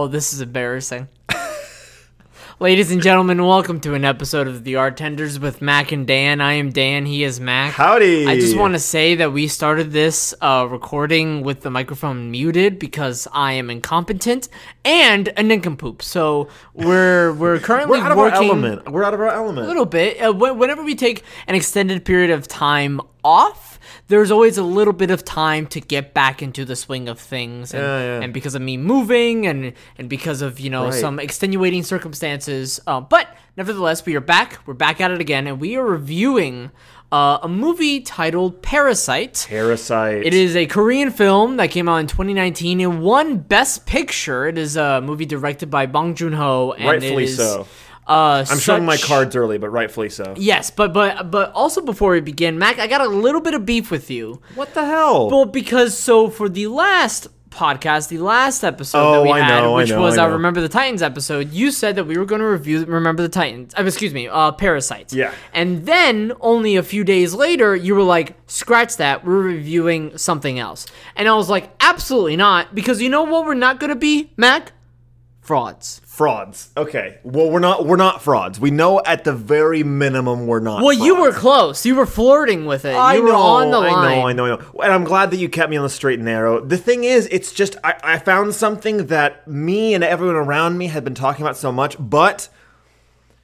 Oh, this is embarrassing. Ladies and gentlemen, welcome to an episode of The Art Tenders with Mac and Dan. I am Dan, he is Mac. Howdy. I just want to say that we started this uh, recording with the microphone muted because I am incompetent and a nincompoop. So we're we're currently We're out of working our element. We're out of our element. a little bit. Uh, wh- whenever we take an extended period of time off, there's always a little bit of time to get back into the swing of things. And, Yeah, yeah. and because of me moving and and because of you know Right. some extenuating circumstances, uh, but nevertheless, we are back. We're back at it again, and we are reviewing uh, a movie titled Parasite. Parasite. It is a Korean film that came out in 2019 and won Best Picture. It is a movie directed by Bong Joon Ho, and Rightfully it is, so. Uh, I'm showing my cards early, but rightfully so. Yes, but but but also before we begin, Mac, I got a little bit of beef with you. What the hell? Well, because so for the last podcast, the last episode that Oh, we I had, know, I which know, was I our. Remember the Titans episode, you said that we were going to review Remember the Titans. Uh, excuse me, uh, Parasite. Yeah. And then only a few days later, you were like, "Scratch that. We're reviewing something else." And I was like, "Absolutely not," because you know what? We're not going to be Mac frauds. frauds. Okay. Well, we're not. We're not frauds. We know at the very minimum we're not. Well, you were close. You were flirting with it. I you were know, on the line. I know, I know, I know. And I'm glad that you kept me on the straight and narrow. The thing is, it's just I, I found something that me and everyone around me had been talking about so much, but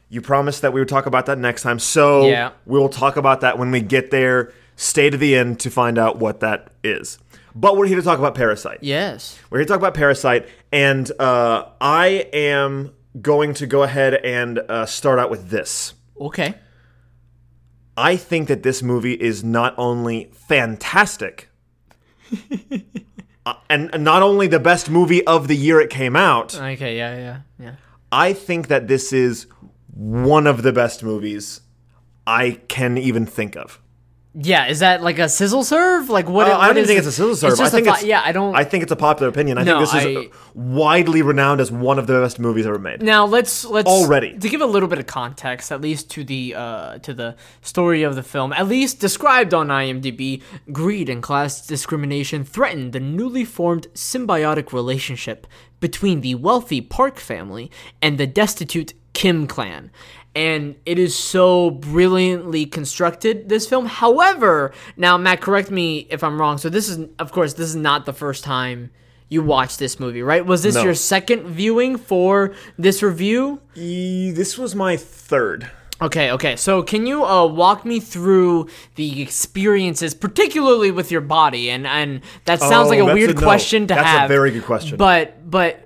you promised that we would talk about that next time. So Yeah. we'll talk about that when we get there. Stay to the end to find out what that is. But we're here to talk about Parasite. Yes. We're here to talk about Parasite, and uh, I am going to go ahead and uh, start out with this. Okay. I think that this movie is not only fantastic, uh, and and not only the best movie of the year it came out, Okay. Yeah. Yeah. Yeah. I think that this is one of the best movies I can even think of. Yeah, is that like a sizzle serve? Like what? Uh, what I don't is think it? it's a sizzle serve. I think it's yeah. I don't. I think it's a popular opinion. I No, think this is I- widely renowned as one of the best movies ever made. now let's let's Already. to give a little bit of context, at least to the uh, to the story of the film, at least described on IMDb. Greed and class discrimination threaten the newly formed symbiotic relationship between the wealthy Park family and the destitute Kim clan. And it is so brilliantly constructed, this film. However, now, Matt, correct me if I'm wrong. So, this is, of course, this is not the first time you watched this movie, right? Was this No. your second viewing for this review? E- This was my third. Okay, okay. So can you uh, walk me through the experiences, particularly with your body? And and that sounds Oh, like a weird a- no, question to have. that's a very good question. But but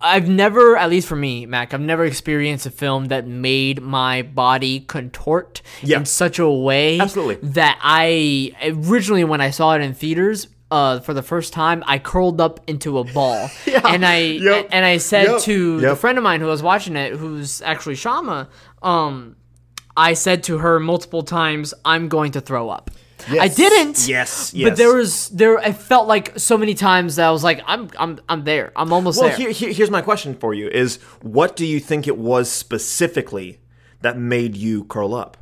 I've never, at least for me, Mac, I've never experienced a film that made my body contort Yeah. in such a way Absolutely. that I originally when I saw it in theaters. Uh, for the first time, I curled up into a ball, yeah. and I Yep. and I said Yep. to the friend of mine who was watching it, who's actually Shama, um, I said to her multiple times, "I'm going to throw up." I didn't. Yes, But there was there. I felt like so many times that I was like, "I'm I'm I'm there. I'm almost Well, there." here, here, here's my question for you: Is what do you think it was specifically that made you curl up?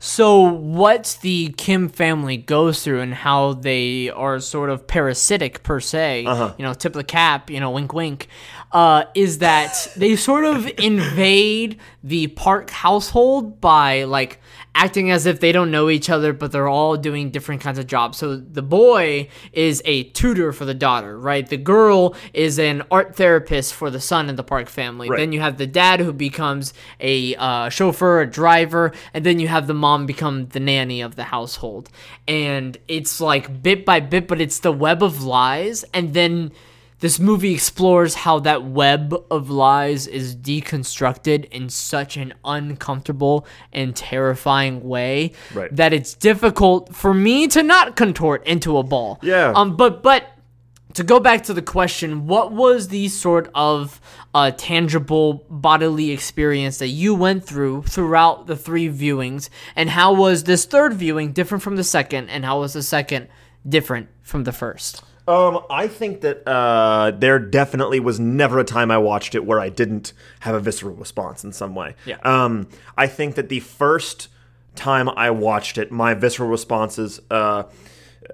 So, what the Kim family goes through and how they are sort of parasitic per se, Uh-huh. you know, tip of the cap, you know, wink, wink, uh, is that they sort of invade the Park household by like acting as if they don't know each other, but they're all doing different kinds of jobs. So, the boy is a tutor for the daughter, right? The girl is an art therapist for the son in the Park family. Right. Then you have the dad who becomes a uh, chauffeur, a driver, and then you have the mom become the nanny of the household. And it's like bit by bit, but it's the web of lies. And then this movie explores how that web of lies is deconstructed in such an uncomfortable and terrifying way Right. that it's difficult for me to not contort into a ball. Yeah. Um. But but to go back to the question, what was the sort of uh, tangible bodily experience that you went through throughout the three viewings, and how was this third viewing different from the second, and how was the second different from the first? Um, I think that uh, there definitely was never a time I watched it where I didn't have a visceral response in some way. Yeah. Um, I think that the first time I watched it, my visceral responses uh,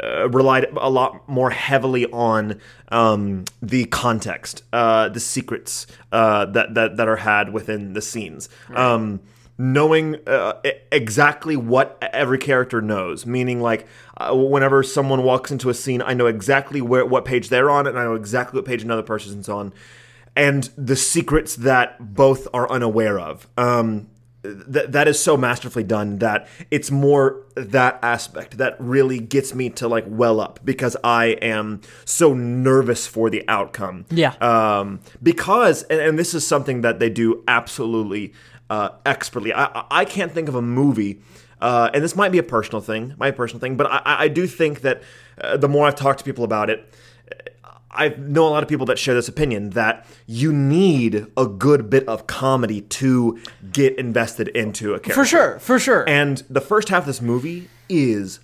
uh, relied a lot more heavily on um, the context, uh, the secrets uh, that, that that are had within the scenes. Um, knowing uh, exactly what every character knows, meaning like uh, whenever someone walks into a scene, I know exactly where what page they're on, and I know exactly what page another person's on, and the secrets that both are unaware of. Um, th- that is so masterfully done that it's more that aspect that really gets me to like well up because I am so nervous for the outcome. Yeah. Um, because and, and this is something that they do absolutely uh, expertly. I I- can't think of a movie. Uh, and this might be a personal thing, my personal thing, but I, I I do think that uh, the more I've talked to people about it, I know a lot of people that share this opinion that you need a good bit of comedy to get invested into a character. For sure, for sure. And the first half of this movie is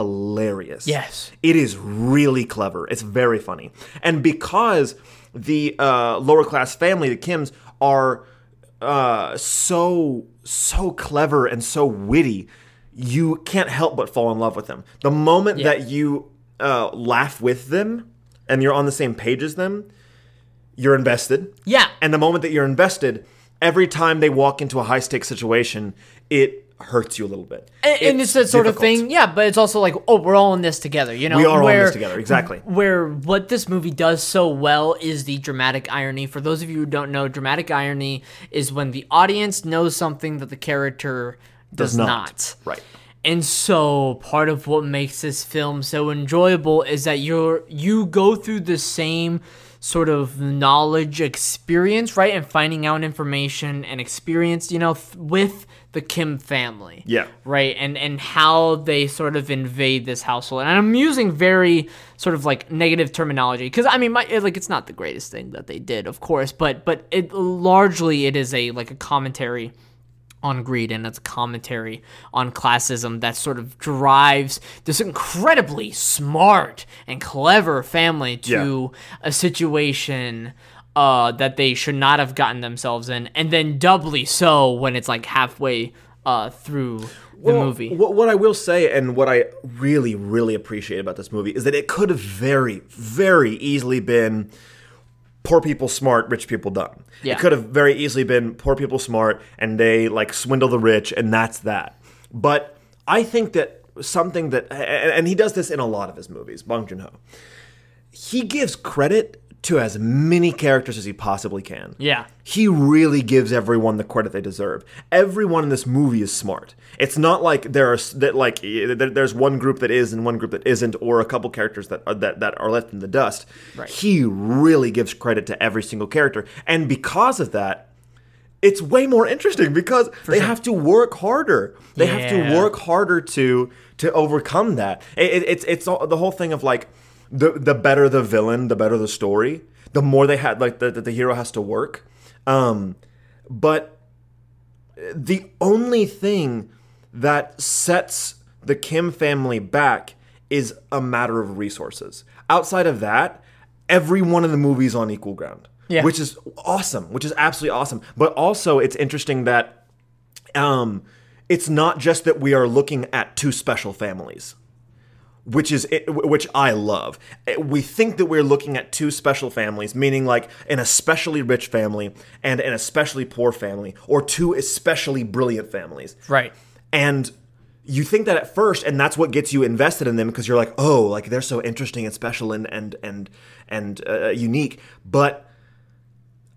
hilarious. Yes. It is really clever. It's very funny. And because the uh, lower class family, the Kims, are uh, so, so clever and so witty, you can't help but fall in love with them. The moment Yeah. that you uh, laugh with them and you're on the same page as them, you're invested. Yeah. And the moment that you're invested, every time they walk into a high stakes situation, it hurts you a little bit. and, and it's that sort of thing, yeah. But it's also like, oh, we're all in this together, you know. We are all in this together, exactly. Where what this movie does so well is the dramatic irony. For those of you who don't know, dramatic irony is when the audience knows something that the character does, not. not. Right. And so part of what makes this film so enjoyable is that you're you go through the same sort of knowledge experience, right? And finding out information and experience, you know, th- with the Kim family. Yeah. Right? And and how they sort of invade this household. And I'm using very sort of like negative terminology cuz I mean my like it's not the greatest thing that they did, of course, but but it largely it is a like a commentary on greed and it's a commentary on classism that sort of drives this incredibly smart and clever family to a situation uh, that they should not have gotten themselves in, and then doubly so when it's like halfway uh, through the Well, movie. What, what I will say, and what I really, really appreciate about this movie, is that it could have very, very easily been poor people smart, rich people dumb. Yeah. It could have very easily been poor people smart, and they like swindle the rich, and that's that. But I think that something that, and and he does this in a lot of his movies, Bong Joon Ho. He gives credit to as many characters as he possibly can yeah. he really gives everyone the credit they deserve. Everyone in this movie is smart. It's not like there are that like eh, there's one group that is and one group that isn't, or a couple characters that are, that that are left in the dust. Right. He really gives credit to every single character, and because of that, it's way more interesting because they have to work harder. They have to work harder to to overcome that. It, it- it's it's all, the whole thing of like the the better the villain, the better the story. The more they had like the the, the hero has to work. Um, but the only thing that sets the Kim family back is a matter of resources. Outside of that, every one of the movies on equal ground. Yeah. Which is awesome, which is absolutely awesome. But also it's interesting that um it's not just that we are looking at two special families which is which I love. We think that we're looking at two special families, meaning like an especially rich family and an especially poor family, or two especially brilliant families. Right. And you think that at first, and that's what gets you invested in them because you're like, oh, like they're so interesting and special and and and and uh, unique. But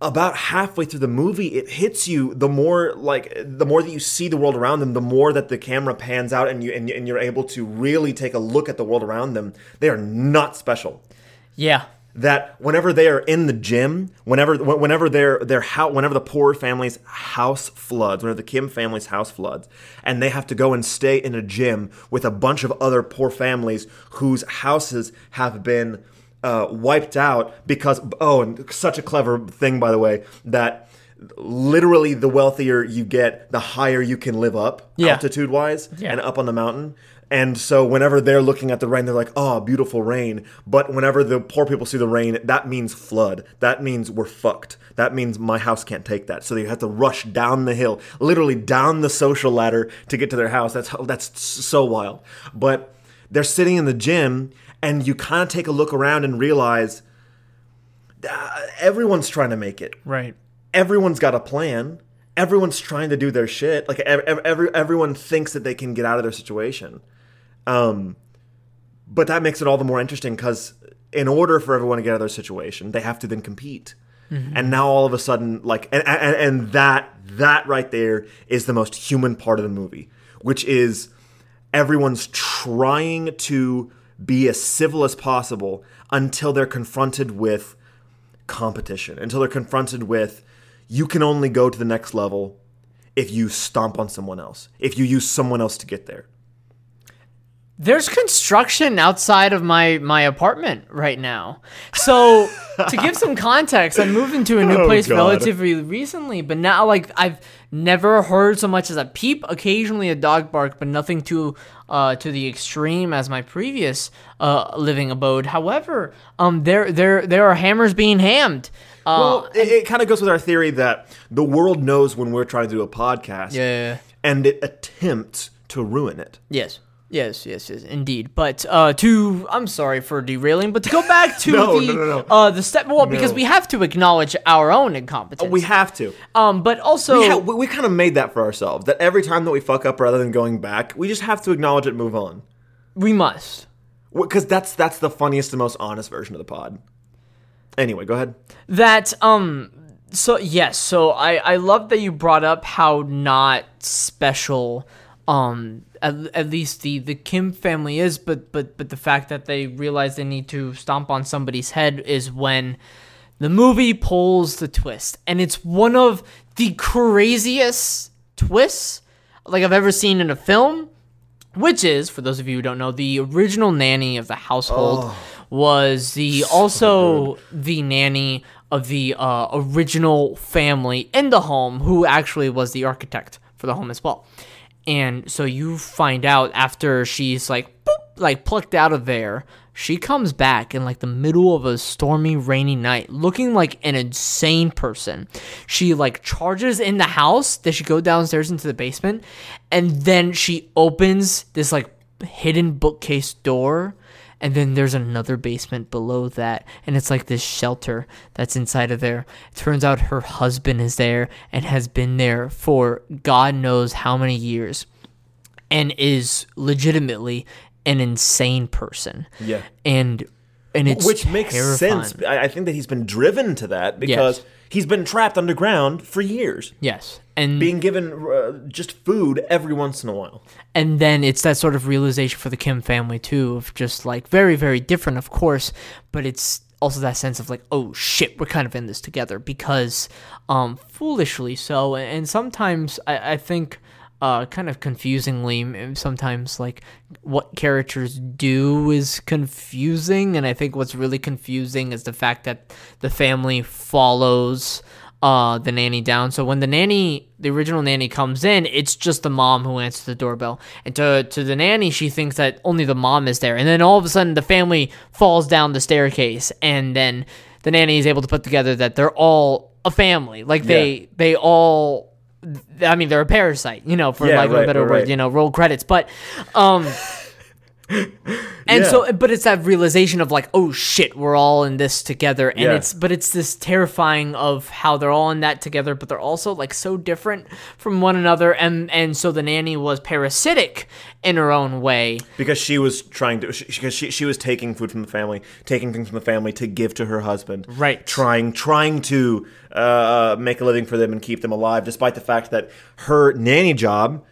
about halfway through the movie, it hits you. The more like the more that you see the world around them, the more that the camera pans out, and you and, and you're able to really take a look at the world around them. They are not special Yeah. that whenever they are in the gym, whenever whenever their their house, whenever the poor family's house floods, whenever the Kim family's house floods, and they have to go and stay in a gym with a bunch of other poor families whose houses have been uh, wiped out because oh, and such a clever thing by the way that literally the wealthier you get, the higher you can live up Yeah. altitude wise Yeah. and up on the mountain. And so whenever they're looking at the rain, they're like, "Oh, beautiful rain." But whenever the poor people see the rain, that means flood. That means we're fucked. That means my house can't take that. So they have to rush down the hill, literally down the social ladder to get to their house. That's that's so wild. But they're sitting in the gym, and you kind of take a look around and realize uh, everyone's trying to make it. Right. Everyone's got a plan. Everyone's trying to do their shit. Like ev- ev- every, everyone thinks that they can get out of their situation. Um, but that makes it all the more interesting because in order for everyone to get out of their situation, they have to then compete. And now all of a sudden, like, and, and, and that that right there is the most human part of the movie, which is everyone's trying to be as civil as possible until they're confronted with competition, until they're confronted with you can only go to the next level if you stomp on someone else, if you use someone else to get there. There's construction outside of my my apartment right now. So to give some context, I moved into a new Oh, place God. relatively recently, but now like I've never heard so much as a peep, occasionally a dog bark, but nothing too uh, to the extreme as my previous uh, living abode. However, um, there there there are hammers being hammed. Uh, Well, it, it kind of goes with our theory that the world knows when we're trying to do a podcast, yeah. and it attempts to ruin it. Yes. Yes, yes, yes, indeed. But uh, to I'm sorry for derailing, but to go back to No, the no, no, uh the step well because we have to acknowledge our own incompetence. We have to. um, but also We, ha- we, we kind of made that for ourselves. That every time that we fuck up, rather than going back, we just have to acknowledge it, and move on. we must. Because that's that's the funniest and most honest version of the pod. Anyway, go ahead. that um so yes so i i love that you brought up how not special um at, at least the the kim family is but but but the fact that they realize they need to stomp on somebody's head is when the movie pulls the twist. And it's one of the craziest twists like i've ever seen in a film which is for those of you who don't know the original nanny of the household was the also the nanny of the uh, original family in the home who actually was the architect for the home as well and so you find out after she's like boop, like plucked out of there she comes back in like the middle of a stormy rainy night looking like an insane person. She like charges in the house then she go downstairs into the basement and then she opens this like hidden bookcase door and then there's another basement below that and it's like this shelter that's inside of there it turns out her husband is there and has been there for god knows how many years and is legitimately an insane person Yeah. and and it's Which makes terrifying. sense. I, I think that he's been driven to that because Yes. He's been trapped underground for years, yes. And being given uh, just food every once in a while. and then it's that sort of realization for the Kim family too of just like very very different of course but it's also that sense of like oh shit we're kind of in this together because um foolishly so. And sometimes I, I think uh kind of confusingly sometimes like what characters do is confusing and I think what's really confusing is the fact that the family follows uh the nanny down. So when the nanny the original nanny comes in, it's just the mom who answers the doorbell. And to to the nanny, she thinks that only the mom is there. And then all of a sudden the family falls down the staircase and then the nanny is able to put together that they're all a family. Like they Yeah. they all I mean they're a parasite, you know, for Yeah, lack of a better right, word, right. you know, roll credits. But um and Yeah. so but it's that realization of like oh shit we're all in this together and Yeah. it's but it's this terrifying of how they're all in that together but they're also like so different from one another and and so the nanny was parasitic in her own way because she was trying to she, because she, she was taking food from the family taking things from the family to give to her husband Right. trying trying to uh, make a living for them and keep them alive despite the fact that her nanny job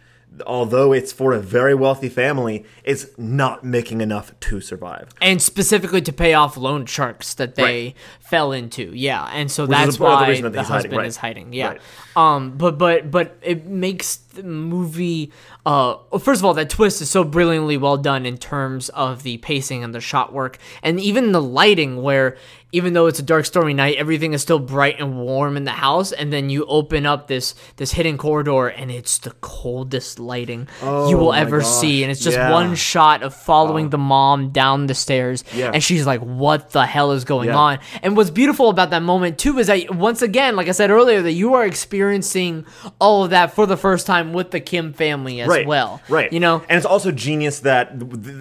although it's for a very wealthy family is not making enough to survive and specifically to pay off loan sharks that they Right. fell into yeah and so is that's the why reason that the he's hiding, husband right. is hiding yeah Right. um but but but it makes the movie uh first of all that twist is so brilliantly well done in terms of the pacing and the shot work and even the lighting where even though it's a dark stormy night everything is still bright and warm in the house and then you open up this this hidden corridor and it's the coldest lighting Oh you will ever gosh, see and it's just yeah. one shot of following the mom down the stairs Yeah. and she's like what the hell is going Yeah. on and what's beautiful about that moment too is that once again like i said earlier that you are experiencing all of that for the first time with the kim family as right, well Right. you know and it's also genius that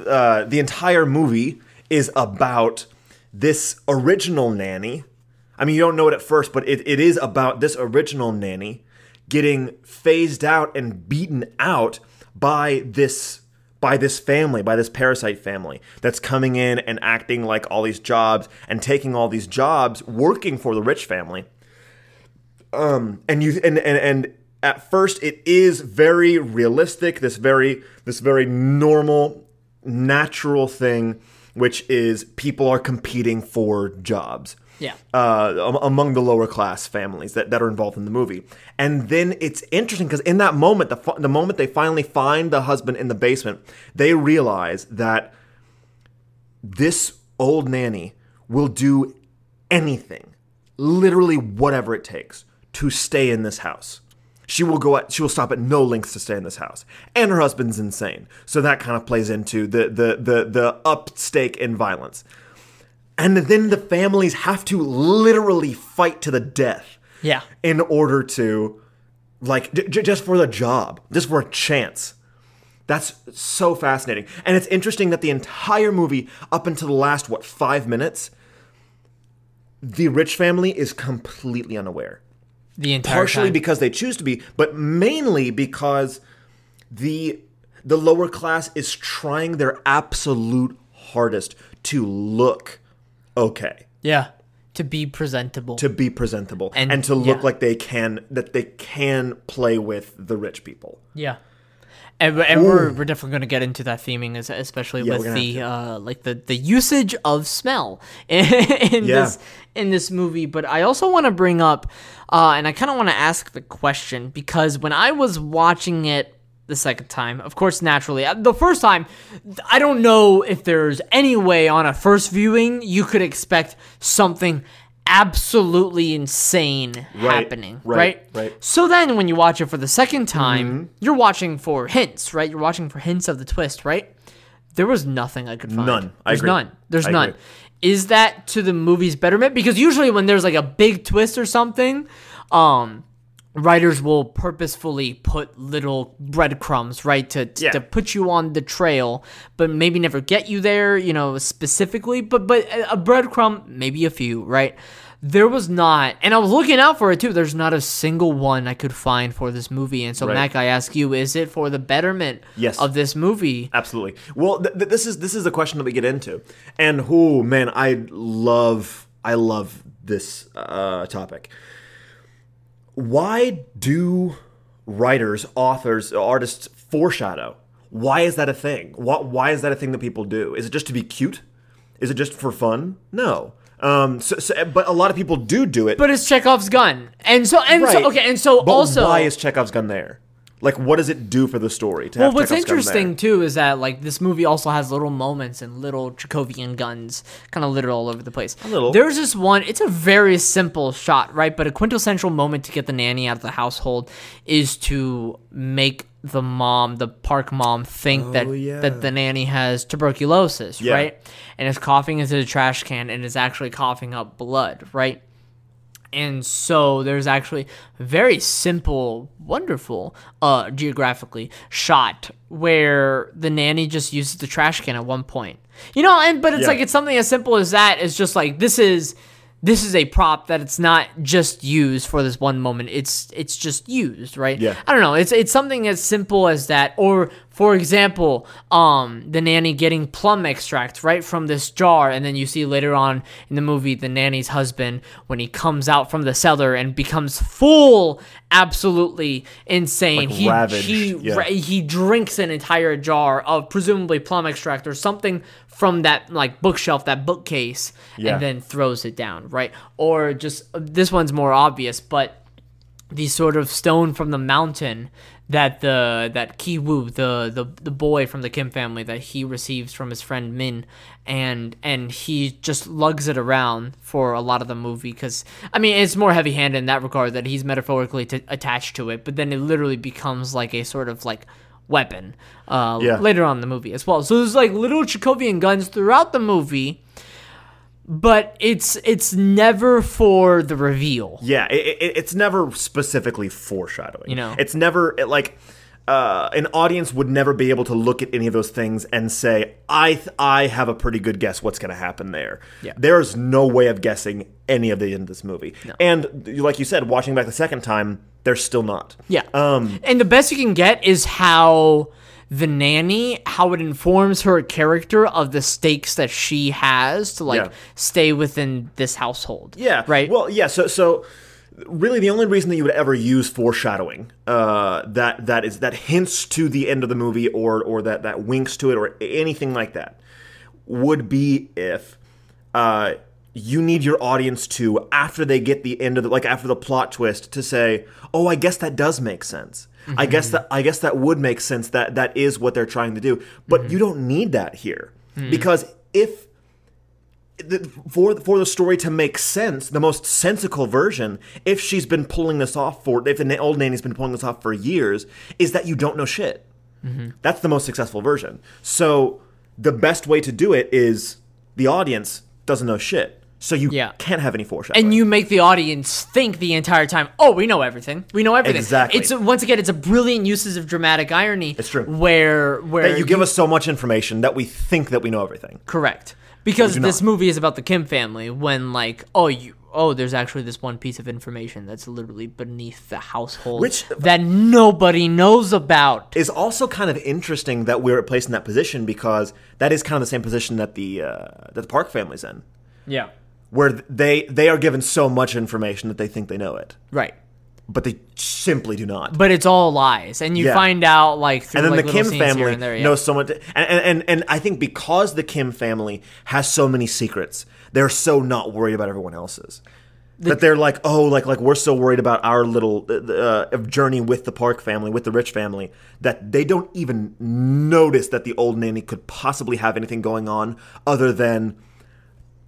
uh, the entire movie is about this original nanny. I mean, you don't know it at first, but it, it is about this original nanny getting phased out and beaten out by this by this family, by this parasite family that's coming in and acting like all these jobs and taking all these jobs working for the rich family Um, and you and, and and at first it is very realistic this very this very normal natural thing which is people are competing for jobs Yeah. uh, among the lower class families that, that are involved in the movie and then it's interesting because in that moment the, the moment they finally find the husband in the basement they realize that this old nanny will do anything, literally whatever it takes, to stay in this house. She will go at, she will stop at no lengths to stay in this house. And her husband's insane. So that kind of plays into the the the the up stake in violence. And then the families have to literally fight to the death yeah in order to like j- just for the job, just for a chance. That's so fascinating. And it's interesting that the entire movie up until the last what 5 minutes the rich family is completely unaware. The entire Partially time. because they choose to be, but mainly because the the lower class is trying their absolute hardest to look okay yeah to be presentable to be presentable And- and, to look yeah. like they can that they can play with the rich people. Yeah. And, we're- and we're, we're definitely going to get into that theming, especially Yeah, with the uh, like the, the usage of smell in, in Yeah. this in this movie. But I also want to bring up, uh, and I kind of want to ask the question because when I was watching it the second time, of course, naturally, uh, the first time, I don't know if there's any way on a first viewing you could expect something absolutely insane happening, right, right? right. So then when you watch it for the second time, you're watching for hints, right? You're watching for hints of the twist, right? There was nothing I could find. None. I There's agree. none. There's I none. agree. Is that to the movie's betterment? Because usually when there's like a big twist or something, um, writers will purposefully put little breadcrumbs, right, to Yeah. to put you on the trail, but maybe never get you there, you know, specifically. But but a breadcrumb, maybe a few, right? There was not, and I was looking out for it too. There's not a single one I could find for this movie, and so Right. Mac, I ask you, is it for the betterment Yes. of this movie? Absolutely. Well, th- th- this is this is the question that we get into, and oh man, I love I love this uh, topic. Why do writers, authors, artists foreshadow? Why is that a thing? Why, why is that a thing that people do? Is it just to be cute? Is it just for fun? No. Um. So, so but a lot of people do do it. But it's Chekhov's gun, and so and right. so okay, and so But also why is Chekhov's gun there? Like, what does it do for the story? To Well, have what's Chekhov's interesting too is that like this movie also has little moments and little Chekhovian guns, kind of littered all over the place. A little. There's this one. It's a very simple shot, right? But a quintessential moment to get the nanny out of the household is to make the mom, the park mom, think oh, that Oh, yeah. that the nanny has tuberculosis, Yeah. right? And is coughing into the trash can and is actually coughing up blood, right? And so there's actually very simple, wonderful, uh, geographically shot where the nanny just uses the trash can at one point. You know, and but it's Yeah. like it's something as simple as that. It's just like this is this is a prop that it's not just used for this one moment. It's it's just used, right? Yeah. I don't know. It's it's something as simple as that. Or for example, um, the nanny getting plum extract right from this jar, and then you see later on in the movie the nanny's husband when he comes out from the cellar and becomes full, absolutely insane. Like he ravaged, he yeah. he drinks an entire jar of presumably plum extract or something from that like bookshelf, that bookcase, Yeah. and then throws it down, right? Or just this one's more obvious, but the sort of stone from the mountain that the that Ki Woo, the, the the boy from the Kim family that he receives from his friend Min, and and he just lugs it around for a lot of the movie because I mean it's more heavy handed in that regard that he's metaphorically t- attached to it, but then it literally becomes like a sort of like weapon uh, Yeah. later on in the movie as well. So there's like little Chekhovian guns throughout the movie. But it's it's never for the reveal. Yeah, it, it, it's never specifically foreshadowing. You know? it's never it, like uh, an audience would never be able to look at any of those things and say, "I th- I have a pretty good guess what's going to happen there." Yeah. There's no way of guessing any of the end of this movie. And like you said, watching back the second time, there's still not. Yeah. Um, and the best you can get is how the nanny, how it informs her character of the stakes that she has to like Yeah. stay within this household. Yeah. Right. Well, yeah. So, so really, the only reason that you would ever use foreshadowing uh, that that is that hints to the end of the movie or or that that winks to it or anything like that would be if uh, you need your audience to after they get the end of the like after the plot twist to say, "Oh, I guess that does make sense." I guess mm-hmm. that I guess that would make sense that that is what they're trying to do. But mm-hmm. you don't need that here. Mm. Because if the, for for the story to make sense, the most sensical version, if she's been pulling this off for, if the old nanny's been pulling this off for years, is that you don't know shit. Mm-hmm. That's the most successful version. So the best way to do it is the audience doesn't know shit, so you Yeah. can't have any foreshadowing. and you make the audience think the entire time, "Oh, we know everything. We know everything." Exactly. It's once again, it's a brilliant uses of dramatic irony. It's true. Where where that you give us so much information that we think that we know everything. Correct. Because this movie is about the Kim family when like oh you oh there's actually this one piece of information that's literally beneath the household Which- that nobody knows about. is also kind of interesting that we're placed in that position because that is kind of the same position that the uh, that the Park family's in, Yeah. Where they they are given so much information that they think they know it, Right. but they simply do not. But it's all lies and you Yeah. find out like through and then like, the Kim family there, yeah. knows so much, and, and and and I think because the Kim family has so many secrets, they're so not worried about everyone else's. that they're like, oh, like like we're so worried about our little uh, uh, journey with the Park family, with the rich family, that they don't even notice that the old nanny could possibly have anything going on other than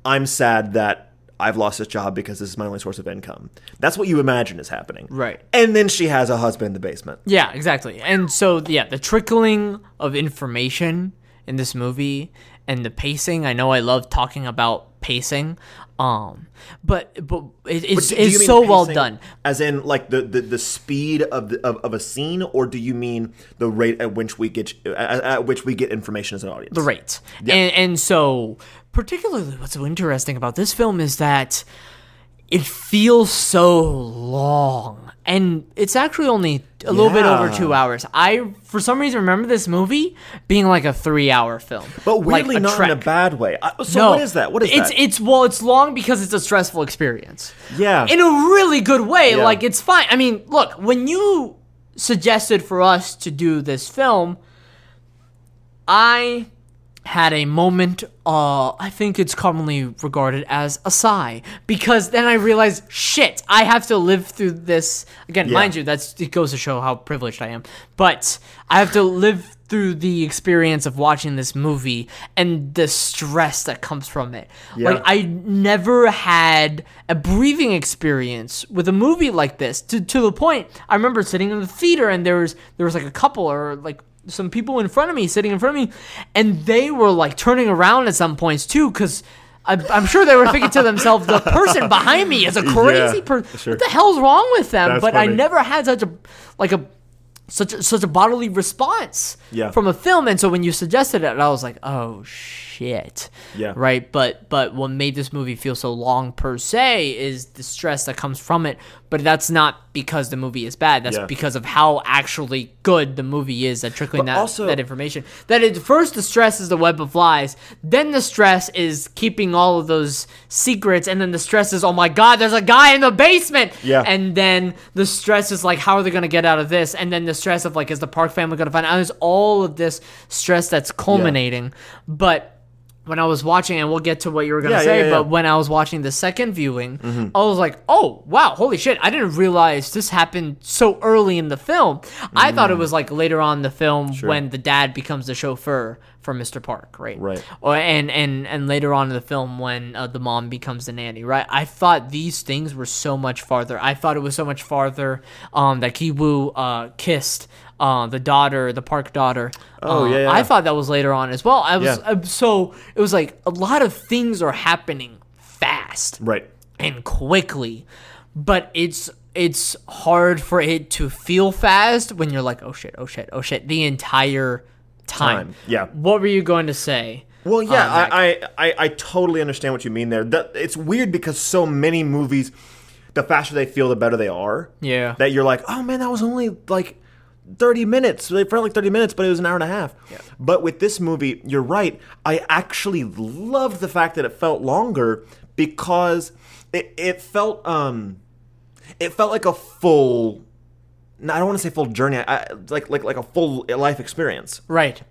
I'm sad that I've lost this job because this is my only source of income. That's what you imagine is happening. Right. And then she has a husband in the basement. Yeah, exactly. And so yeah, the trickling of information in this movie and the pacing. I know I love talking about pacing. Um, but but it, it's, Do- do it's mean so well done. As in, like the, the, the speed of, the, of of a scene, or do you mean the rate at which we get at, at which we get information as an audience? the rate. And and so particularly what's so interesting about this film is that it feels so long. And it's actually only a little bit over two hours. I, for some reason, remember this movie being like a three-hour film, but Like weirdly not in a bad way. I- So No, what is that? What is it's, that? It's well, it's long because it's a stressful experience. Yeah. in a really good way. Yeah. Like it's fine. I mean, look, when you suggested for us to do this film, I had a moment. Uh, I think it's commonly regarded as a sigh because then I realized, shit, I have to live through this again. Yeah. Mind you, that's it goes to show how privileged I am. But I have to live through the experience of watching this movie and the stress that comes from it. Yeah. Like I never had a breathing experience with a movie like this. To to the point, I remember sitting in the theater and there was there was like a couple or like some people in front of me sitting in front of me, and they were like turning around at some points too, because. I'm sure they were thinking to themselves, "The person behind me is a crazy Yeah, person. sure. What the hell's wrong with them?" That's but I never had such a like a such a, such a bodily response Yeah. from a film. And so when you suggested it, I was like, "Oh shit!" Yeah. Right. But but what made this movie feel so long per se is the stress that comes from it. But that's not because the movie is bad. That's Yeah. because of how actually good the movie is at trickling But that also- that information. That it, first the stress is the web of lies. Then the stress is keeping all of those secrets, and then the stress is oh my god, there's a guy in the basement. Yeah. And then the stress is like how are they gonna get out of this? And then the stress of like is the Park family gonna find out? There's all of this stress that's culminating, but when I was watching, and we'll get to what you were gonna Yeah, say, yeah, Mm-hmm. yeah. but when I was watching the second viewing, I was like, "Oh wow, holy shit! I didn't realize this happened so early in the film. I thought it Mm. was like later on in the film when the dad becomes the chauffeur for Mr. Park, right? Right. Or and and and later on in the film when uh, the mom becomes the nanny, right? I thought these things were so much farther. I thought it was so much farther um, that Kiwoo uh, kissed. Uh, the daughter, the park daughter. Oh, Uh, yeah, yeah. I thought that was later on as well. I was Yeah. uh, so it was like a lot of things are happening fast Right. and quickly, but it's it's hard for it to feel fast when you're like, oh shit, oh shit, oh shit, the entire time. Time, yeah. What were you going to say? Well, yeah, I, I, I, I totally understand what you mean there. That it's weird because so many movies, the faster they feel, the better they are. Yeah. That you're like, oh man, that was only like thirty minutes. It felt like thirty minutes, but it was an hour and a half. But with this movie, you're right. I actually loved the fact that it felt longer because it, it felt um, it felt like a full. I don't want to say full journey. I, I- like like like a full life experience Right.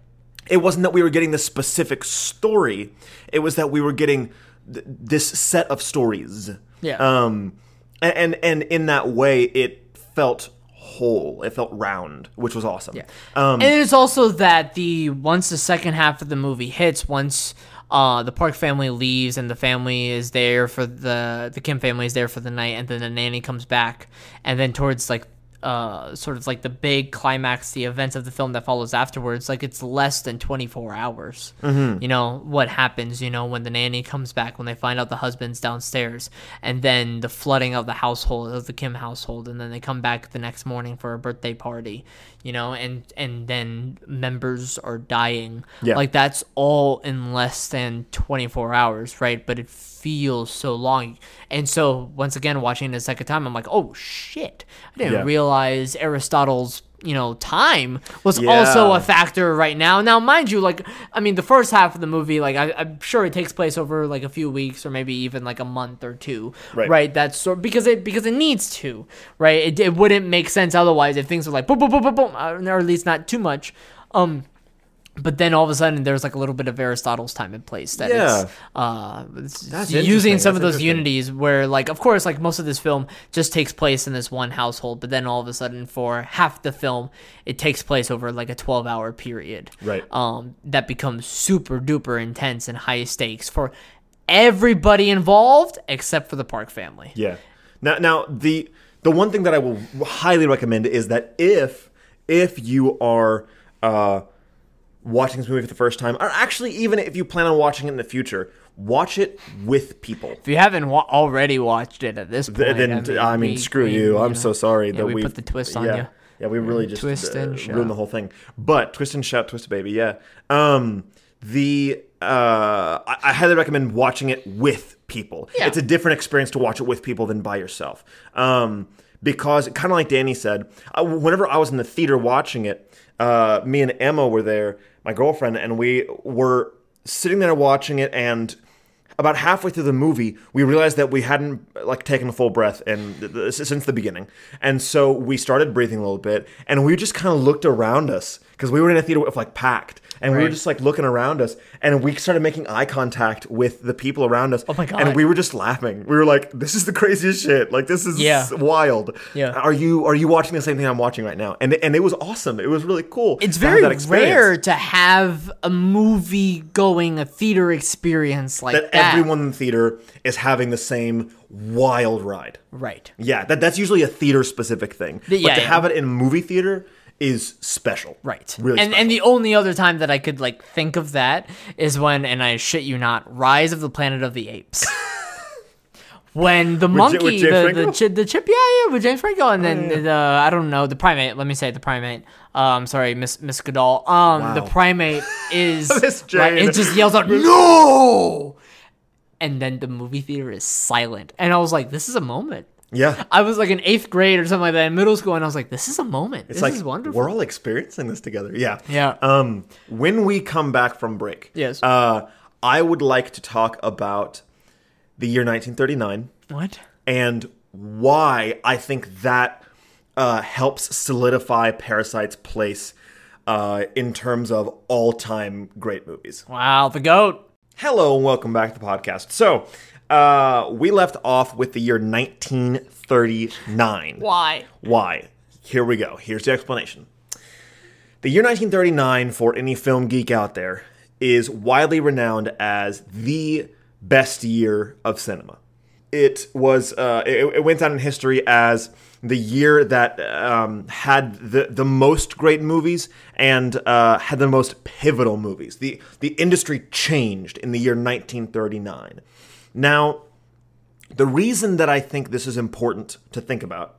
it wasn't that we were getting this specific story it was that we were getting th- this set of stories Yeah. um and, and and in that way it felt whole it felt round which was awesome Yeah. um and it's also that the once the second half of the movie hits, once uh, the Park family leaves and the family is there for the the Kim family is there for the night, and then the nanny comes back, and then towards like uh sort of like the big climax the events of the film that follows afterwards like it's less than 24 hours Mm-hmm. you know what happens you know when the nanny comes back when they find out the husband's downstairs and then the flooding of the household of the kim household and then they come back the next morning for a birthday party you know and and then members are dying Yeah. like that's all in less than 24 hours right but it feels so long and so once again watching it a second time i'm like oh shit i didn't Yeah. realize aristotle's you know time was Yeah. also a factor right now now mind you like i mean the first half of the movie like I, i'm sure it takes place over like a few weeks or maybe even like a month or two Right. that's sort because it because it needs to right it, it wouldn't make sense otherwise if things were like boom boom boom boom boom uh, or at least not too much um but then all of a sudden there's like a little bit of Aristotle's time and place that Yeah. it's uh it's That's using some of those unities where like of course like most of this film just takes place in this one household but then all of a sudden for half the film it takes place over like a 12 hour period Right. um that becomes super duper intense and high stakes for everybody involved except for the Park family Yeah. Now, now the the one thing that I will highly recommend is that if if you are uh, watching this movie for the first time, or actually even if you plan on watching it in the future, watch it with people. if you haven't wa- already watched it at this point Th- then I mean, we- screw we, you. I'm so sorry yeah, that we we put the twist on yeah, you. Yeah, we really just twist uh, and ruined the whole thing. But twist and shout, twist baby, yeah. Um, the uh, I, I highly recommend watching it with people. Yeah. It's a different experience to watch it with people than by yourself. Um, because kind of like Danny said, uh, whenever I was in the theater watching it, uh, me and Emma were there, my girlfriend, and we were sitting there watching it and about halfway through the movie, we realized that we hadn't like taken a full breath and since the beginning, and so we started breathing a little bit, and we just kind of looked around us because we were in a theater with like packed, and we were just like looking around us, and we started making eye contact with the people around us. Oh my God. And we were just laughing. We were like, "This is the craziest shit! Like this is Yeah. wild." Yeah. Are you are you watching the same thing I'm watching right now? And and it was awesome. It was really cool. It's very rare to have a movie going, a theater experience like that that. everyone in the theater is having the same wild ride. right. Yeah, that that's usually a theater specific thing. Yeah, but to yeah. have it in a movie theater is special. Right. Really and and the only other time that I could like think of that is when and I shit you not, Rise of the Planet of the Apes. when the Ja- monkey with James the, the, the chip yeah yeah with James Franco and then yeah. the I don't know the primate let me say the primate um sorry Miss Miss Goodall um the primate is Miss right, Jane. it just yells out no and then the movie theater is silent and I was like this is a moment Yeah. I was like in eighth grade or something like that in middle school and I was like this is a moment It's this like is wonderful we're all experiencing this together. Yeah. Yeah. Um when we come back from break, Yes. uh I would like to talk about the year 1939 what and why I think that uh, helps solidify Parasite's place uh, in terms of all-time great movies. Wow, the goat. Hello and welcome back to the podcast. So, uh, we left off with the year 1939. Why? Why? Here we go. Here's the explanation. The year 1939, for any film geek out there, is widely renowned as the best year of cinema. It was. Uh, it, it went down in history as the year that um, had the the most great movies and uh, had the most pivotal movies. the The industry changed in the year 1939. Now, the reason that I think this is important to think about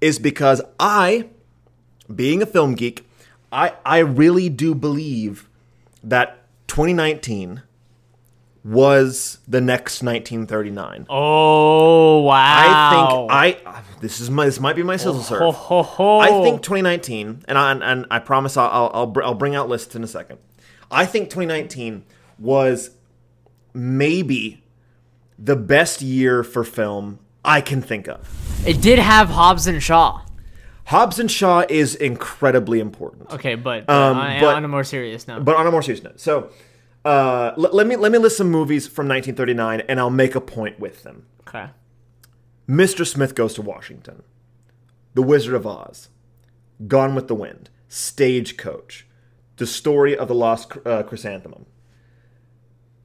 is because I, being a film geek, I I really do believe that 2019 was the next 1939. Oh wow! I think I this is my this might be my sizzle serve. Ho, ho, ho. I think 2019, and I and I promise I'll I'll I'll, br- I'll bring out lists in a second. I think 2019 was maybe the best year for film I can think of. it did have Hobbs and Shaw. Hobbs and Shaw is incredibly important. Okay, but, Um, I- but- on a more serious note, But on a more serious note, so uh, l- let me let me list some movies from 1939, and I'll make a point with them. okay. Mr. Smith Goes to Washington, The Wizard of Oz, Gone with the Wind, Stagecoach, The Story of the Lost uh, Chrysanthemum,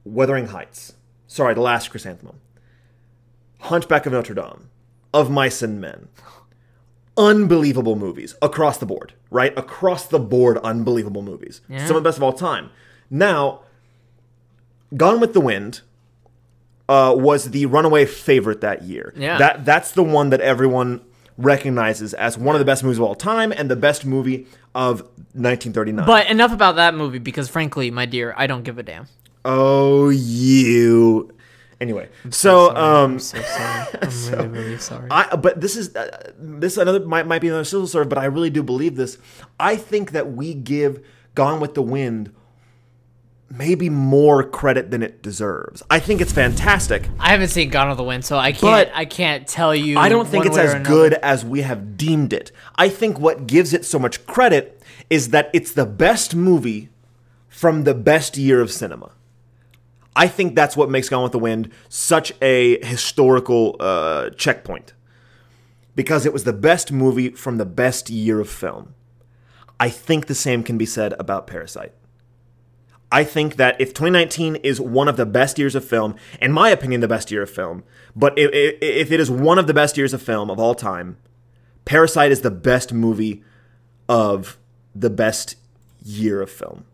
Wuthering Heights, sorry, The Last Chrysanthemum, Hunchback of Notre Dame, Of Mice and Men. Unbelievable movies across the board, right? Across the board, unbelievable movies. Yeah. Some of the best of all time. Now, Gone with the Wind uh, was the runaway favorite that year. Yeah. That that's the one that everyone recognizes as one of the best movies of all time and the best movie of 1939. But enough about that movie because, frankly, my dear, I don't give a damn. Oh, you. Anyway, so um, I'm so sorry. I'm really, really sorry. I but this is uh, this another might might be another sizzle serve, but I really do believe this. I think that we give Gone with the Wind maybe more credit than it deserves. I think it's fantastic. I haven't seen Gone with the Wind, so I can't. But I can't tell you. I don't think one it's as good as we have deemed it. I think what gives it so much credit is that it's the best movie from the best year of cinema. I think that's what makes Gone with the Wind such a historical uh, checkpoint because it was the best movie from the best year of film. I think the same can be said about Parasite. I think that if 2019 is one of the best years of film, in my opinion, the best year of film, but if, if it is one of the best years of film of all time, Parasite is the best movie of the best year of film.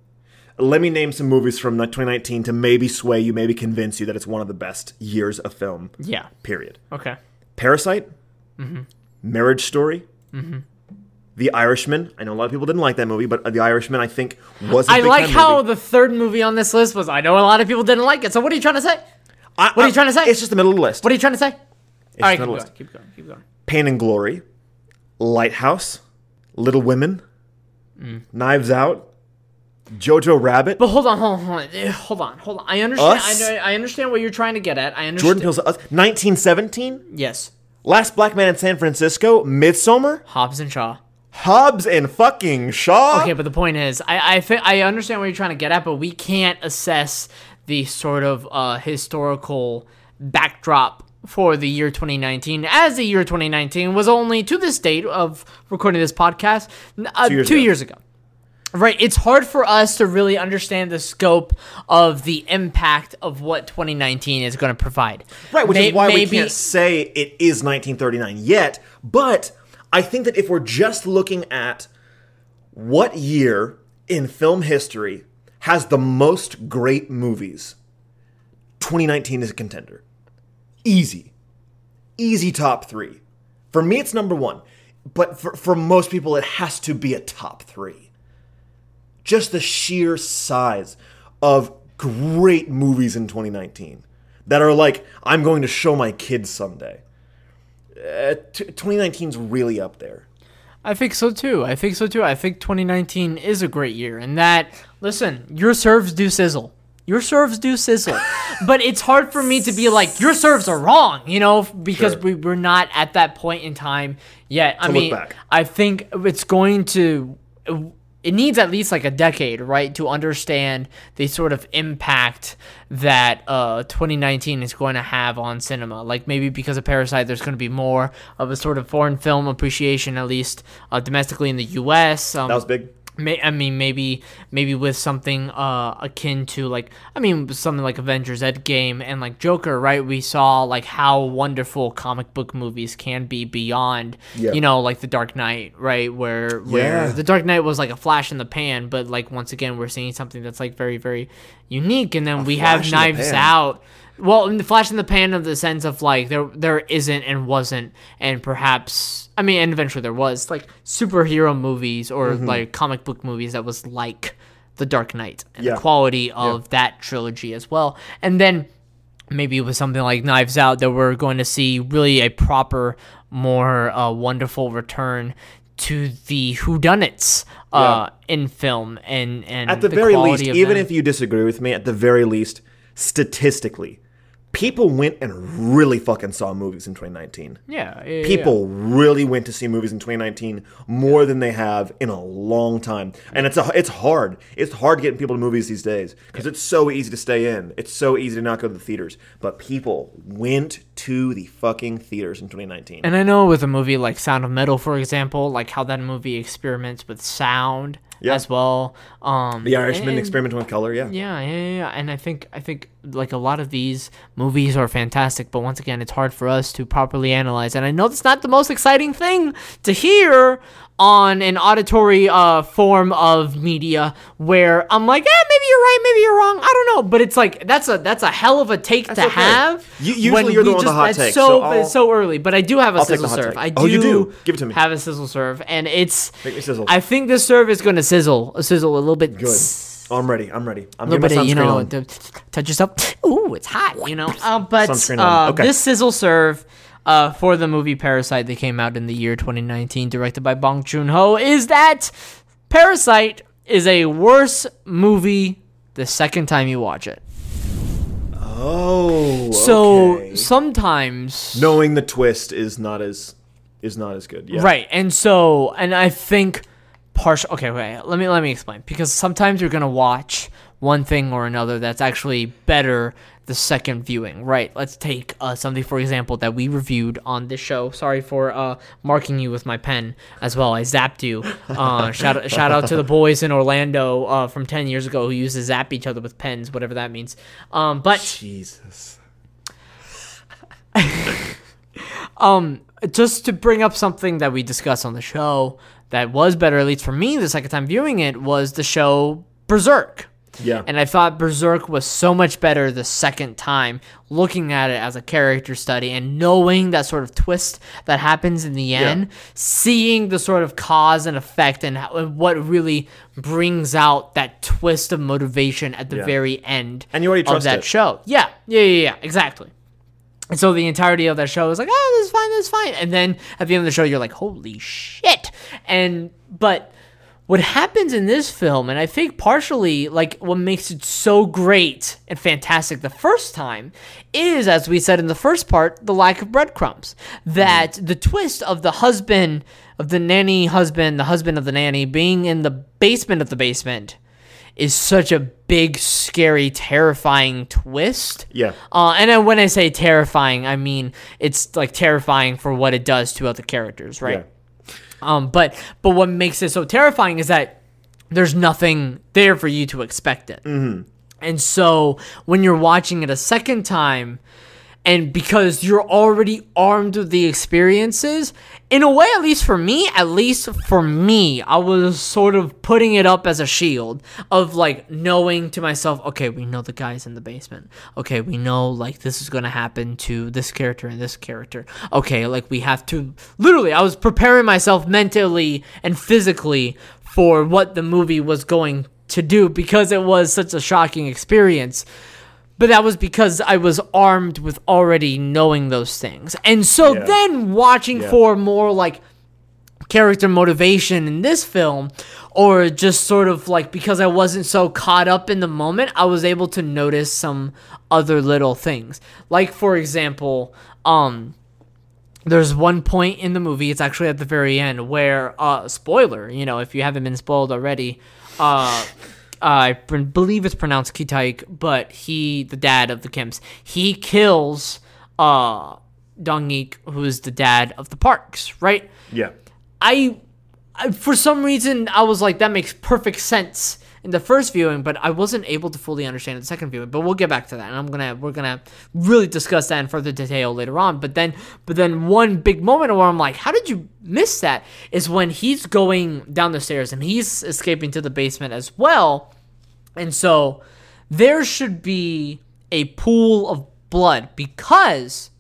Let me name some movies from 2019 to maybe sway you, maybe convince you that it's one of the best years of film, Yeah. period. Okay. Parasite, mm-hmm. Marriage Story, mm-hmm. The Irishman. I know a lot of people didn't like that movie, but uh, The Irishman, I think, was a I like how movie. the third movie on this list was. I know a lot of people didn't like it. So what are you trying to say? I- what are you trying to say? It's just the middle of the list. What are you trying to say? It's All right, the keep list. going, keep going. Keep going. Pain and Glory, Lighthouse, Little Women, Mm. Knives Out, Jojo Rabbit, But hold on, hold on, hold on, Eh, hold on. I understand. Us? I know. I understand what you're trying to get at. I understand. Jordan Peele's Us, 1917, Yes. Last Black Man in San Francisco, Midsommar, Hobbs and Shaw. Hobbs and fucking Shaw. Okay, but the point is, I I, fi- I understand what you're trying to get at, but we can't assess the sort of uh, historical backdrop for the year 2019, as the year 2019 was only to this date of recording this podcast uh, two, years years, ago. ago. Right, it's hard for us to really understand the scope of the impact of what 2019 is going to provide. Right, which May- is why we can't say it is 1939 yet. But I think that if we're just looking at what year in film history has the most great movies, 2019 is a contender. Easy. Easy top three. For me, it's number one. But for, for most people, it has to be a top three. Just the sheer size of great movies in 2019 that are like, I'm going to show my kids someday. Uh, t- 2019's really up there. I think so too. I think so too. I think 2019 is a great year, and that listen, your serves do sizzle. Your serves do sizzle, but it's hard for me to be like your serves are wrong, you know, because Sure. we we're not at that point in time yet. I look mean, back. I think it's going to. It needs at least like a decade, right, to understand the sort of impact that uh 2019 is going to have on cinema. Like maybe because of Parasite, there's going to be more of a sort of foreign film appreciation, at least uh, domestically in the U.S. Um, That was big. May, I mean, maybe maybe with something uh, akin to like I mean something like Avengers Endgame and like Joker, right? We saw like how wonderful comic book movies can be beyond, Yeah. you know, like The Dark Knight, right? Where where Yeah. The Dark Knight was like a flash in the pan, but like once again, we're seeing something that's like very very unique, and then we have in the Knives. Out. Well, in the flash in the pan of the sense of like there there isn't and wasn't, and perhaps I mean, and eventually there was like superhero movies or Mm-hmm. like comic book movies that was like the Dark Knight and Yeah. the quality of that trilogy as well, and then maybe with something like Knives Out that we're going to see really a proper, more uh, wonderful return to the whodunits uh, in film and and At the, very least, even them. if you disagree with me, at the very least, statistically, people went and really fucking saw movies in 2019. yeah, yeah, yeah. People really went to see movies in 2019 more than they have in a long time, and it's a, it's hard. It's hard getting people to movies these days because it's so easy to stay in. It's so easy to not go to the theaters. But people went to the fucking theaters in 2019. And I know with a movie like Sound of Metal, for example, like how that movie experiments with sound Yeah. as well. Um, the Irishman and- experimenting with color, yeah. Yeah, yeah, yeah, yeah. And I think I think like a lot of these movies are fantastic, but once again, it's hard for us to properly analyze. And I know that's not the most exciting thing to hear on an auditory uh form of media where I'm like, eh, maybe you're right, maybe you're wrong. I don't know, but it's like that's a that's a hell of a take to okay. have. You- usually when you're the one with the hot take, So, so but it's I'll- so early, but I do have a I'll sizzle serve. I do. Oh, you do? Give it to me. Have a sizzle serve, and it's. Make me sizzle. I think this serve is going to sizzle, sizzle a little bit. Good. Oh, I'm ready. I'm ready. I'm A little bit of, you know, on. touch yourself. Ooh, it's hot, you know. Uh, but uh. Okay. this sizzle serve uh, for the movie Parasite that came out in the year 2019, directed by Bong Joon Ho, is that Parasite is a worse movie the second time you watch it. Oh, So okay. sometimes knowing the twist is not as is not as good. Yeah. Right. And so and I think partial okay, wait, let me let me explain. Because sometimes you're gonna watch one thing or another that's actually better the second viewing. Right. Let's take uh, something for example that we reviewed on this show. Sorry for uh, marking you with my pen as well. I zapped you. Uh, shout shout out to the boys in Orlando uh, from ten years ago who used to zap each other with pens, whatever that means. Um, but Jesus. um just to bring up something that we discussed on the show that was better at least for me the second time viewing it was the show berserk Yeah. and i thought berserk was so much better the second time looking at it as a character study and knowing that sort of twist that happens in the end seeing the sort of cause and effect and how, and what really brings out that twist of motivation at the Yeah. very end And you already of trust that it. show yeah yeah yeah yeah exactly and so the entirety of that show is like, oh, this is fine, this is fine. And then at the end of the show, you're like, holy shit. And, but what happens in this film, and I think partially, like, what makes it so great and fantastic the first time is, as we said in the first part, the lack of breadcrumbs. That the twist of the husband, of the nanny husband, the husband of the nanny being in the basement of the basement is such a big, scary, terrifying twist. Yeah. Uh, and when I say terrifying, I mean it's like terrifying for what it does to other characters, right? Yeah. Um, but but what makes it so terrifying is that there's nothing there for you to expect it. Mm-hmm. And so when you're watching it a second time, and because you're already armed with the experiences, in a way, at least for me, at least for me, I was sort of putting it up as a shield of like knowing to myself, okay, we know the guy's in the basement. Okay, we know like this is gonna happen to this character and this character. Okay, like we have to literally, I was preparing myself mentally and physically for what the movie was going to do because it was such a shocking experience. But that was because I was armed with already knowing those things. And so Yeah. then watching Yeah. for more like character motivation in this film or just sort of like because I wasn't so caught up in the moment, I was able to notice some other little things. Like for example, um there's one point in the movie, it's actually at the very end, where, uh, spoiler, you know, if you haven't been spoiled already, uh, I believe it's pronounced Kitaik, but he, the dad of the Kims, he kills, uh, Dong-ik, who is the dad of the Parks, right? Yeah. I, I, for some reason, I was like, that makes perfect sense in the first viewing, but I wasn't able to fully understand the second viewing. But we'll get back to that, and I'm gonna we're gonna really discuss that in further detail later on. But then, but then one big moment where I'm like, how did you miss that? Is when he's going down the stairs and he's escaping to the basement as well, and so there should be a pool of blood because.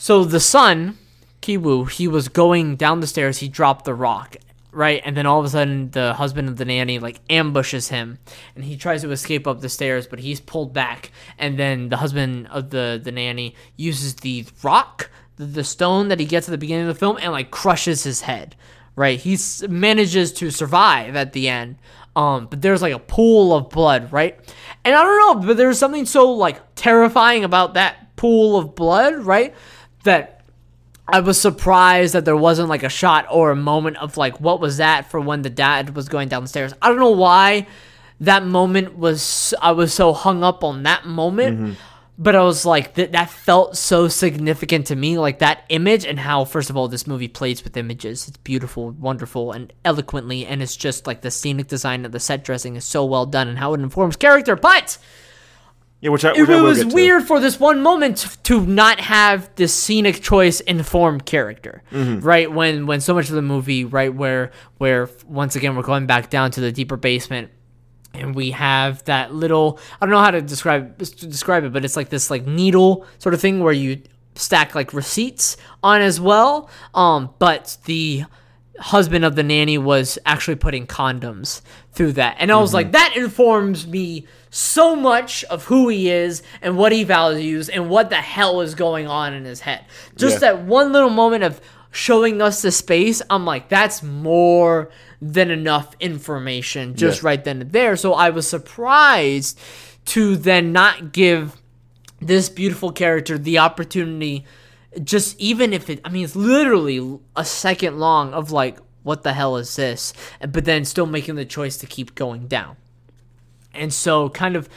So the son, Kiwoo, he was going down the stairs. He dropped the rock, right? And then all of a sudden, the husband of the nanny like ambushes him, and he tries to escape up the stairs, but he's pulled back. And then the husband of the the nanny uses the rock, the, stone that he gets at the beginning of the film, and like crushes his head. Right? He manages to survive at the end. Um, but there's like a pool of blood, right? And I don't know, but there's something so like terrifying about that pool of blood, right? That I was surprised that there wasn't like a shot or a moment of like what was that for when the dad was going down the stairs. I don't know why that moment was I was so hung up on that moment. Mm-hmm. But I was like that that felt so significant to me like that image and how first of all this movie plays with images. It's beautiful, wonderful and eloquently and it's just like the scenic design of the set dressing is so well done and how it informs character. But Yeah, which I, it I was weird for this one moment to not have this scenic choice inform character Mm-hmm. right when when so much of the movie right where where once again we're going back down to the deeper basement and we have that little i don't know how to describe describe it but it's like this like needle sort of thing where you stack like receipts on as well um but the husband of the nanny was actually putting condoms through that. And I was like, that informs me so much of who he is and what he values and what the hell is going on in his head. Just Yeah. that one little moment of showing us the space, I'm like, that's more than enough information just Yeah. right then and there. So I was surprised to then not give this beautiful character the opportunity just even if it i mean it's literally a second long of like what the hell is this but then still making the choice to keep going down and so kind of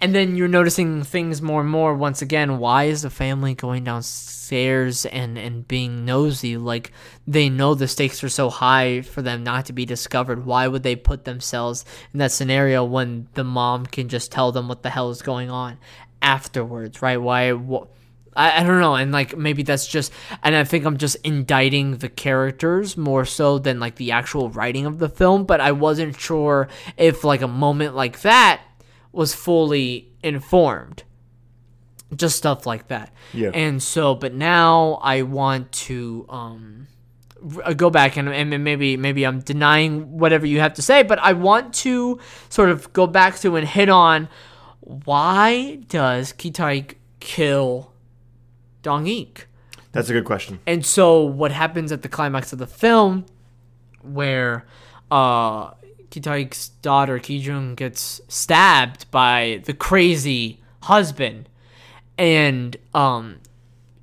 and then you're noticing things more and more. Once again why is the family going downstairs and and being nosy? Like they know the stakes are so high for them not to be discovered. Why would they put themselves in that scenario when the mom can just tell them what the hell is going on afterwards right? Why wh- I, I don't know and like maybe that's just and i think i'm just indicting the characters more so than like the actual writing of the film but i wasn't sure if like a moment like that was fully informed just stuff like that Yeah. and so but now i want to um go back and, and maybe maybe i'm denying whatever you have to say but i want to sort of go back to and hit on why does Kitaik kill Dong-ik? That's a good question. And so what happens at the climax of the film where uh Kitaik's daughter Kijun gets stabbed by the crazy husband and um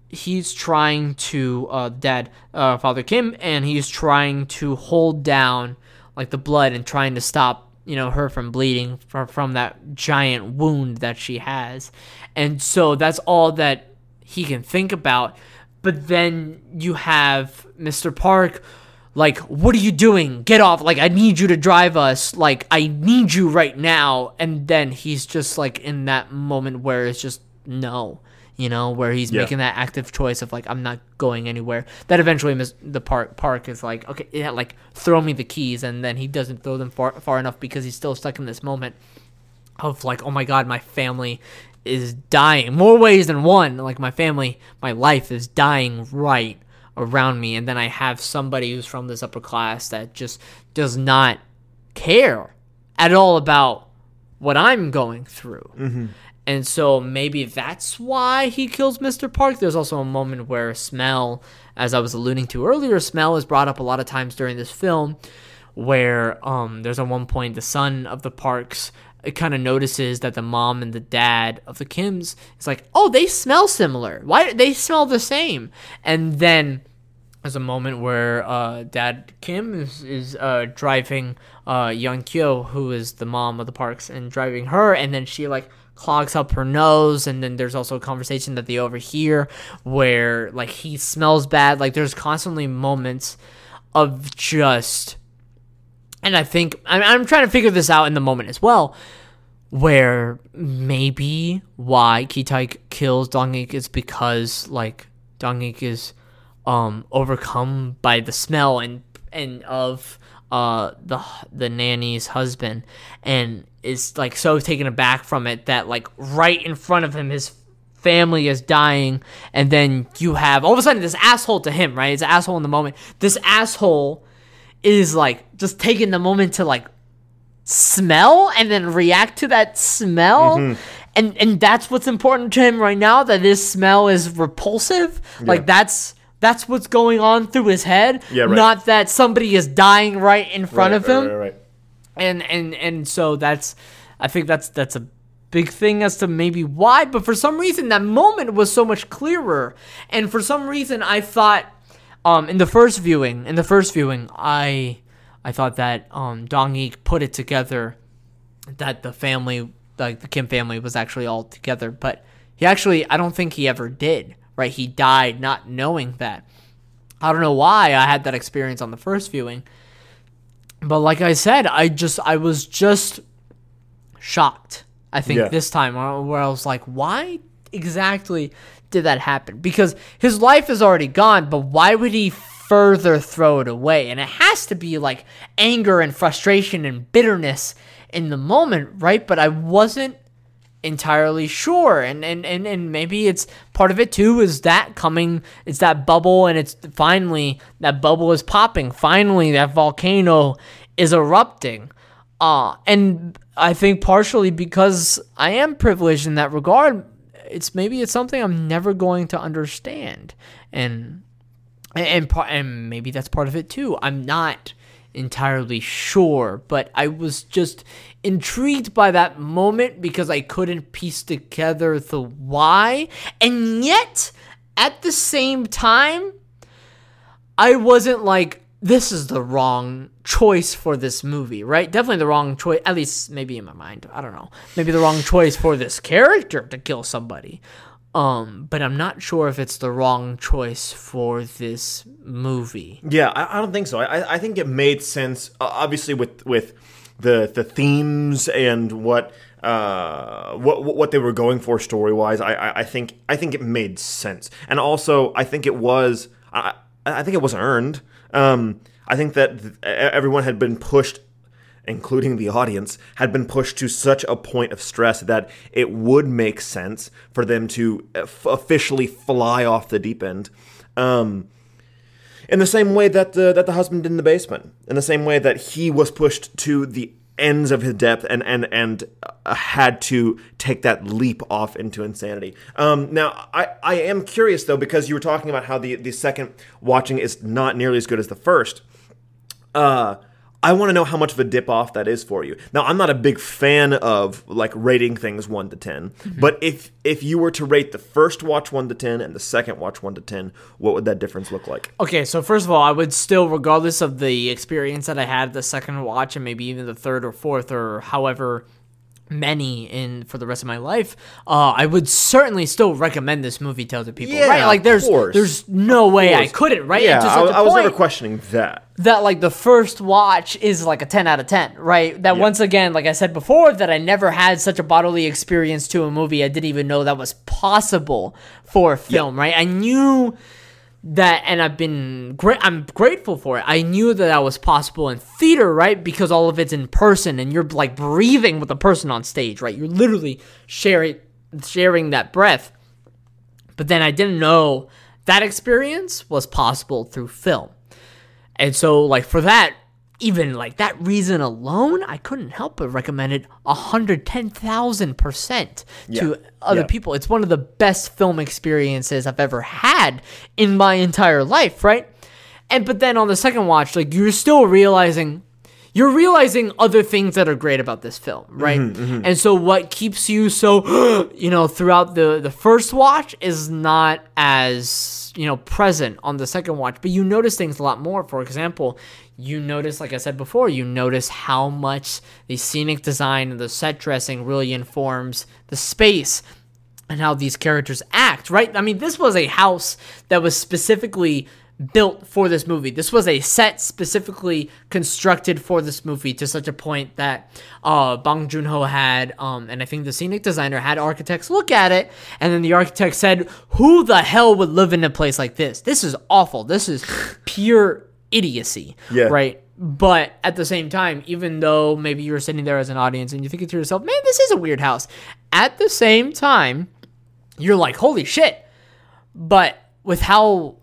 he's trying to uh dad uh father Kim and he's trying to hold down like the blood and trying to stop you know her from bleeding from, from that giant wound that she has and so that's all that he can think about. But then you have Mr. Park like what are you doing? Get off. Like i need you to drive us. Like i need you right now. And then he's just like in that moment where it's just no you know where he's Yeah. making that active choice of like i'm not going anywhere. That eventually the park park is like okay yeah like throw me the keys. And then he doesn't throw them far, far enough because he's still stuck in this moment of like oh my god my family is dying more ways than one like my family my life is dying right around me and then i have somebody who's from this upper class that just does not care at all about what i'm going through and so maybe that's why he kills Mr. Park. There's also a moment where smell, as I was alluding to earlier, smell is brought up a lot of times during this film, where um, there's at one point the son of the Parks it kind of notices that the mom and the dad of the Kims is like, oh, they smell similar. Why they smell the same? And then there's a moment where uh, Dad Kim is, is uh, driving uh, Young Kyo, who is the mom of the parks, and driving her, and then she like clogs up her nose, and then there's also a conversation that they overhear where like he smells bad. Like there's constantly moments of just, and I think I'm, I'm trying to figure this out in the moment as well, where maybe why Kitaik kills Dongik is because like Dongik is um overcome by the smell and and of uh the the nanny's husband and is like so taken aback from it that like right in front of him his family is dying and then you have all of a sudden this asshole to him right? It's an asshole in the moment. This asshole is like just taking the moment to like smell and then react to that smell Mm-hmm. and and that's what's important to him right now that this smell is repulsive like that's that's what's going on through his head Yeah, right. not that somebody is dying right in front Right, of right, him right, right. and and and so that's i think that's that's a big thing as to maybe why but for some reason that moment was so much clearer and for some reason i thought um in the first viewing in the first viewing i i thought that um Dong-ik put it together that the family like the kim family was actually all together but he actually i don't think he ever did right he died not knowing that i don't know why i had that experience on the first viewing but like I said, I just I was just shocked. I think Yeah. this time where I was like, why exactly did that happen? Because his life is already gone, but why would he further throw it away? And it has to be like anger and frustration and bitterness in the moment, right? But I wasn't entirely sure and, and and and maybe it's part of it too is that coming it's that bubble and it's finally that bubble is popping finally that volcano is erupting uh and i think partially because i am privileged in that regard it's maybe it's something i'm never going to understand and and and, and maybe that's part of it too. I'm not entirely sure, but I was just intrigued by that moment because I couldn't piece together the why, and yet at the same time, I wasn't like this is the wrong choice for this movie, right? Definitely the wrong choice, at least maybe in my mind. I don't know. Maybe the wrong choice for this character to kill somebody. Um, but I'm not sure if it's the wrong choice for this movie. Yeah, I, I don't think so. I, I think it made sense, obviously, with with the the themes and what uh what what they were going for story wise. I, I I think I think it made sense, and also I think it was I I think it was earned. Um, I think that th- everyone had been pushed including the audience, had been pushed to such a point of stress that it would make sense for them to f- officially fly off the deep end. Um, in the same way that the that the husband did in the basement, in the same way that he was pushed to the ends of his depth and and and uh, had to take that leap off into insanity. Um, now, I I am curious though because you were talking about how the the second watching is not nearly as good as the first. Uh, I want to know how much of a dip off that is for you. Now, I'm not a big fan of like rating things one to 10 mm-hmm. but if if you were to rate the first watch one to ten and the second watch one to ten, what would that difference look like? Okay, so first of all, I would still, regardless of the experience that I had the second watch and maybe even the third or fourth or however many in for the rest of my life, uh, I would certainly still recommend this movie to other people. Yeah, right? Like there's course. there's no way I couldn't, right? Yeah, I, I was never questioning that. that like the first watch is like a 10 out of 10 right that Yeah. once again like i said before that i never had such a bodily experience to a movie i didn't even know that was possible for a film right i knew that and i've been great i'm grateful for it. I knew that that was possible in theater right? Because all of it's in person and you're like breathing with a person on stage right? You're literally sharing sharing that breath. But then i didn't know that experience was possible through film. And so, like, for that, even like that reason alone, I couldn't help but recommend it 110,000% Yeah. to other Yeah. people. It's one of the best film experiences I've ever had in my entire life, right? And but then on the second watch, like, you're still realizing you're realizing other things that are great about this film, mm-hmm, right? Mm-hmm. And so what keeps you so you know throughout the the first watch is not as you know present on the second watch, but you notice things a lot more. For example, you notice, like I said before, you notice how much the scenic design and the set dressing really informs the space and how these characters act, right? I mean, this was a house that was specifically built for this movie. This was a set specifically constructed for this movie to such a point that uh, Bong Joon Ho had, um, and I think the scenic designer had architects look at it, and then the architect said, "Who the hell would live in a place like this? This is awful. This is pure idiocy." Yeah. Right. But at the same time, even though maybe you're sitting there as an audience and you're thinking to yourself, man, this is a weird house. At the same time, you're like, holy shit. But with how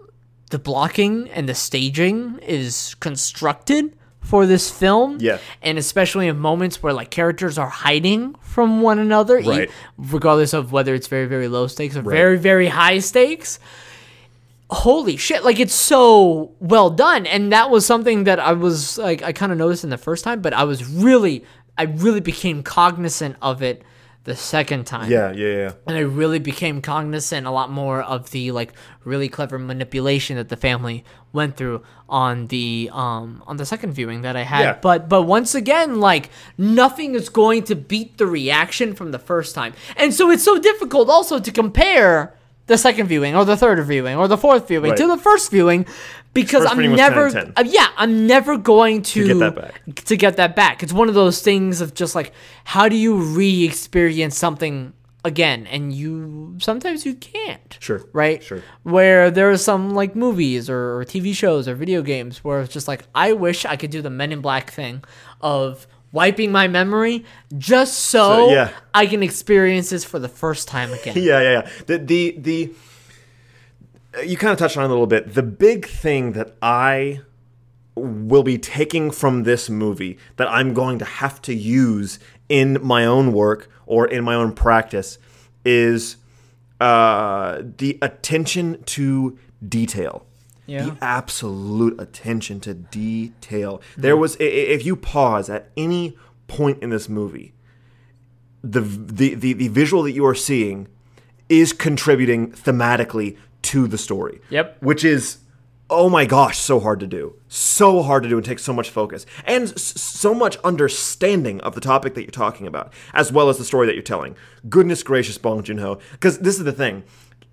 the blocking and the staging is constructed for this film, Yeah. and especially in moments where like characters are hiding from one another, Right. regardless of whether it's very, very low stakes or very, very high stakes. Holy shit, like it's so well done. And that was something that I was like, I kind of noticed in the first time, but I was really, I really became cognizant of it the second time Yeah, yeah, yeah. and I really became cognizant a lot more of the like really clever manipulation that the family went through on the um on the second viewing that I had. Yeah. But but once again, like nothing is going to beat the reaction from the first time. And so it's so difficult also to compare the second viewing or the third viewing or the fourth viewing Right. to the first viewing because First I'm never out of 10. uh, yeah, I'm never going to, get that back. to get that back. It's one of those things of just like how do you re-experience something again and you sometimes you can't. Sure. Right? Sure. Where there are some like movies or, or TV shows or video games where it's just like I wish I could do the Men in Black thing of wiping my memory just so, So, yeah. I can experience this for the first time again. yeah, yeah, yeah. The the the uh, you kind of touched on it a little bit. The big thing that I will be taking from this movie that I'm going to have to use in my own work or in my own practice is uh, the attention to detail. Yeah. The absolute attention to detail. Mm. There was, if you pause at any point in this movie, the, the, the, the visual that you are seeing is contributing thematically to the story. Yep. Which is, oh my gosh, so hard to do. So hard to do and takes so much focus. And s- so much understanding of the topic that you're talking about, as well as the story that you're telling. Goodness gracious, Bong Joon Ho. Because this is the thing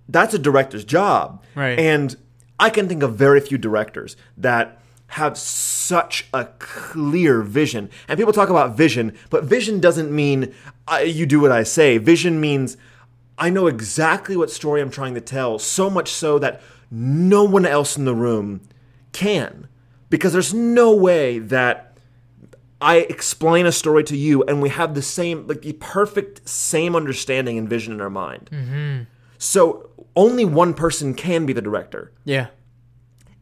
that's a director's job. Right. And I can think of very few directors that have such a clear vision. And people talk about vision, but vision doesn't mean you do what I say. Vision means I know exactly what story I'm trying to tell, so much so that no one else in the room can. Because there's no way that I explain a story to you and we have the same, like the perfect same understanding and vision in our mind. Mm-hmm. So only one person can be the director Yeah.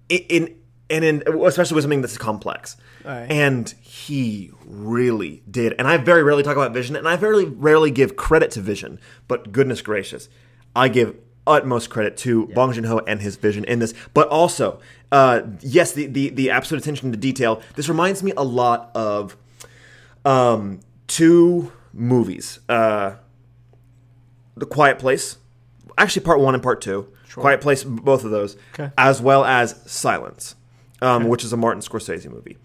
in, in and in especially with something that's complex. Right. And he really did. And I very rarely talk about vision, and I very rarely give credit to vision. But goodness gracious, I give utmost credit to Bong Joon Ho and his vision in this. But also, uh, yes, the, the the absolute attention to detail. This reminds me a lot of um, two movies. Uh, the Quiet Place, actually part one and part two. Quiet Place, both of those, Okay. as well as Silence, um, which is a Martin Scorsese movie.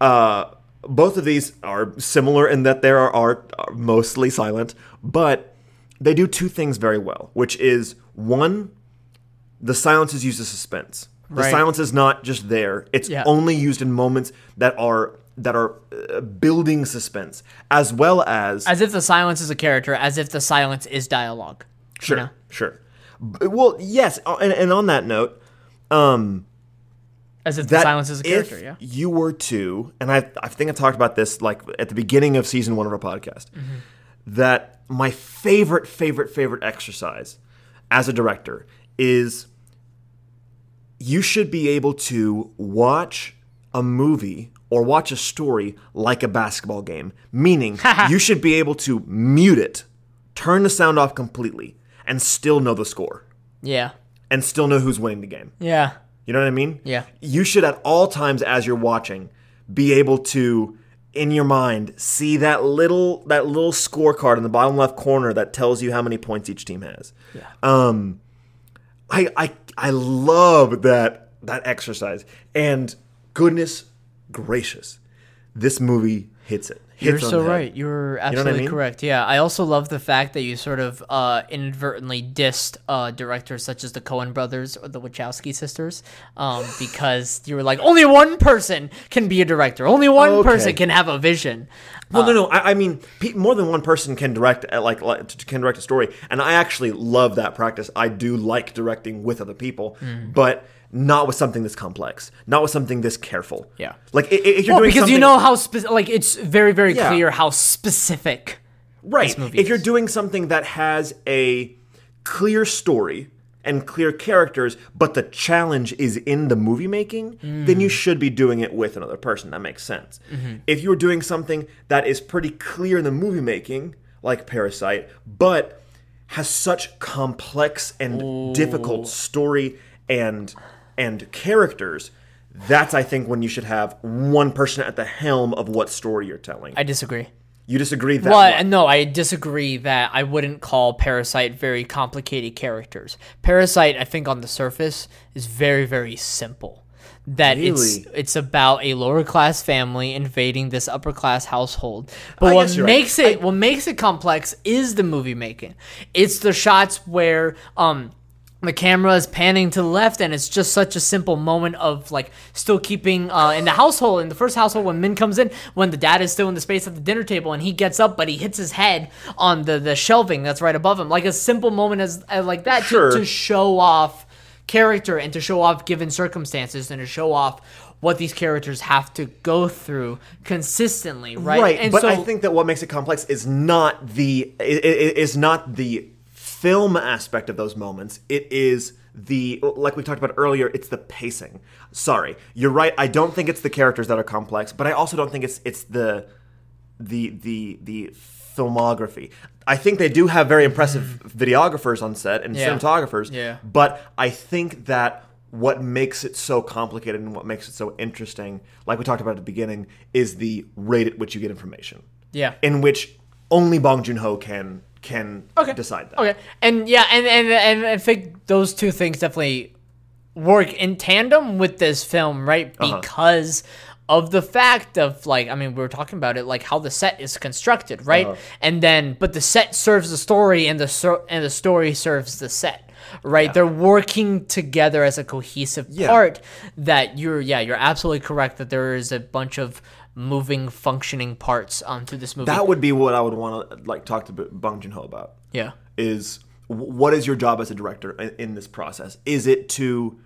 Uh, both of these are similar in that they are, are, are mostly silent, but they do two things very well, which is one, the silence is used as suspense. The Right. silence is not just there; it's Yeah. only used in moments that are that are uh, building suspense, as well as As if the silence is a character, as if the silence is dialogue. You Sure, know? sure. Well, yes, uh, and, and on that note, um, As if that silence is a character, if yeah. you were to, and I, I think I talked about this like at the beginning of season one of our podcast, Mm-hmm. that my favorite, favorite, favorite exercise as a director is you should be able to watch a movie or watch a story like a basketball game. Meaning, you should be able to mute it, turn the sound off completely, and still know the score, Yeah. and still know who's winning the game. Yeah. You know what I mean? Yeah. You should at all times as you're watching be able to in your mind see that little that little scorecard in the bottom left corner that tells you how many points each team has. Yeah. Um, I I I love that that exercise, and goodness gracious, this movie hits it. You're so right. You're what I absolutely mean? correct. Yeah, I also love the fact that you sort of uh, inadvertently dissed uh, directors such as the Coen brothers or the Wachowski sisters, um, because you were like, only one person can be a director. Only one Okay. person can have a vision. Well, no, no. I, I mean, pe- more than one person can direct, uh, like, like, can direct a story, and I actually love that practice. I do like directing with other people, Hmm. but not with something this complex, not with something this careful. Yeah. Like, if you're Well, doing because you know how spe- like it's very very Yeah. clear how specific. right? this movie If you're doing something that has a clear story and clear characters, but the challenge is in the movie making, then Mm. you should be doing it with another person. That makes sense. Mm-hmm. If you're doing something that is pretty clear in the movie making, like Parasite, but has such complex and difficult story and and characters, that's I think when you should have one person at the helm of what story you're telling. I disagree. you disagree that Well, much? no, I disagree that I wouldn't call Parasite very complicated characters. Parasite, I think, on the surface, is very, very simple. That it's Really? it's about a lower class family invading this upper class household. But I what you're right. makes it what makes it complex is the movie making. It's the shots where um the camera is panning to the left and it's just such a simple moment of like still keeping uh, in the household in the first household when min comes in when the dad is still in the space at the dinner table and he gets up but he hits his head on the the shelving that's right above him like a simple moment as, as like that to- Sure. to, show off character and to show off given circumstances and to show off what these characters have to go through consistently right right and but so i think that what makes it complex is not the is not the film aspect of those moments it is the like we talked about earlier it's the pacing sorry you're right i don't think it's the characters that are complex but i also don't think it's it's the the the the filmography i think they do have very impressive videographers on set and Yeah. cinematographers Yeah. but i think that what makes it so complicated and what makes it so interesting like we talked about at the beginning is the rate at which you get information yeah in which only Bong Joon Ho can can okay. decide that. Okay, and yeah, and, and and I think those two things definitely work in tandem with this film, right? Uh-huh. Because of the fact of like, I mean, we were talking about it, like how the set is constructed, right? Uh-huh. And then, but the set serves the story, and the so- and the story serves the set. Right, they're working together as a cohesive Yeah. part. That you're, yeah, you're absolutely correct. That there is a bunch of moving, functioning parts onto this movie. That would be what I would want to like talk to Bong Joon Ho about. yeah, Is what is your job as a director in, in this process? Is it to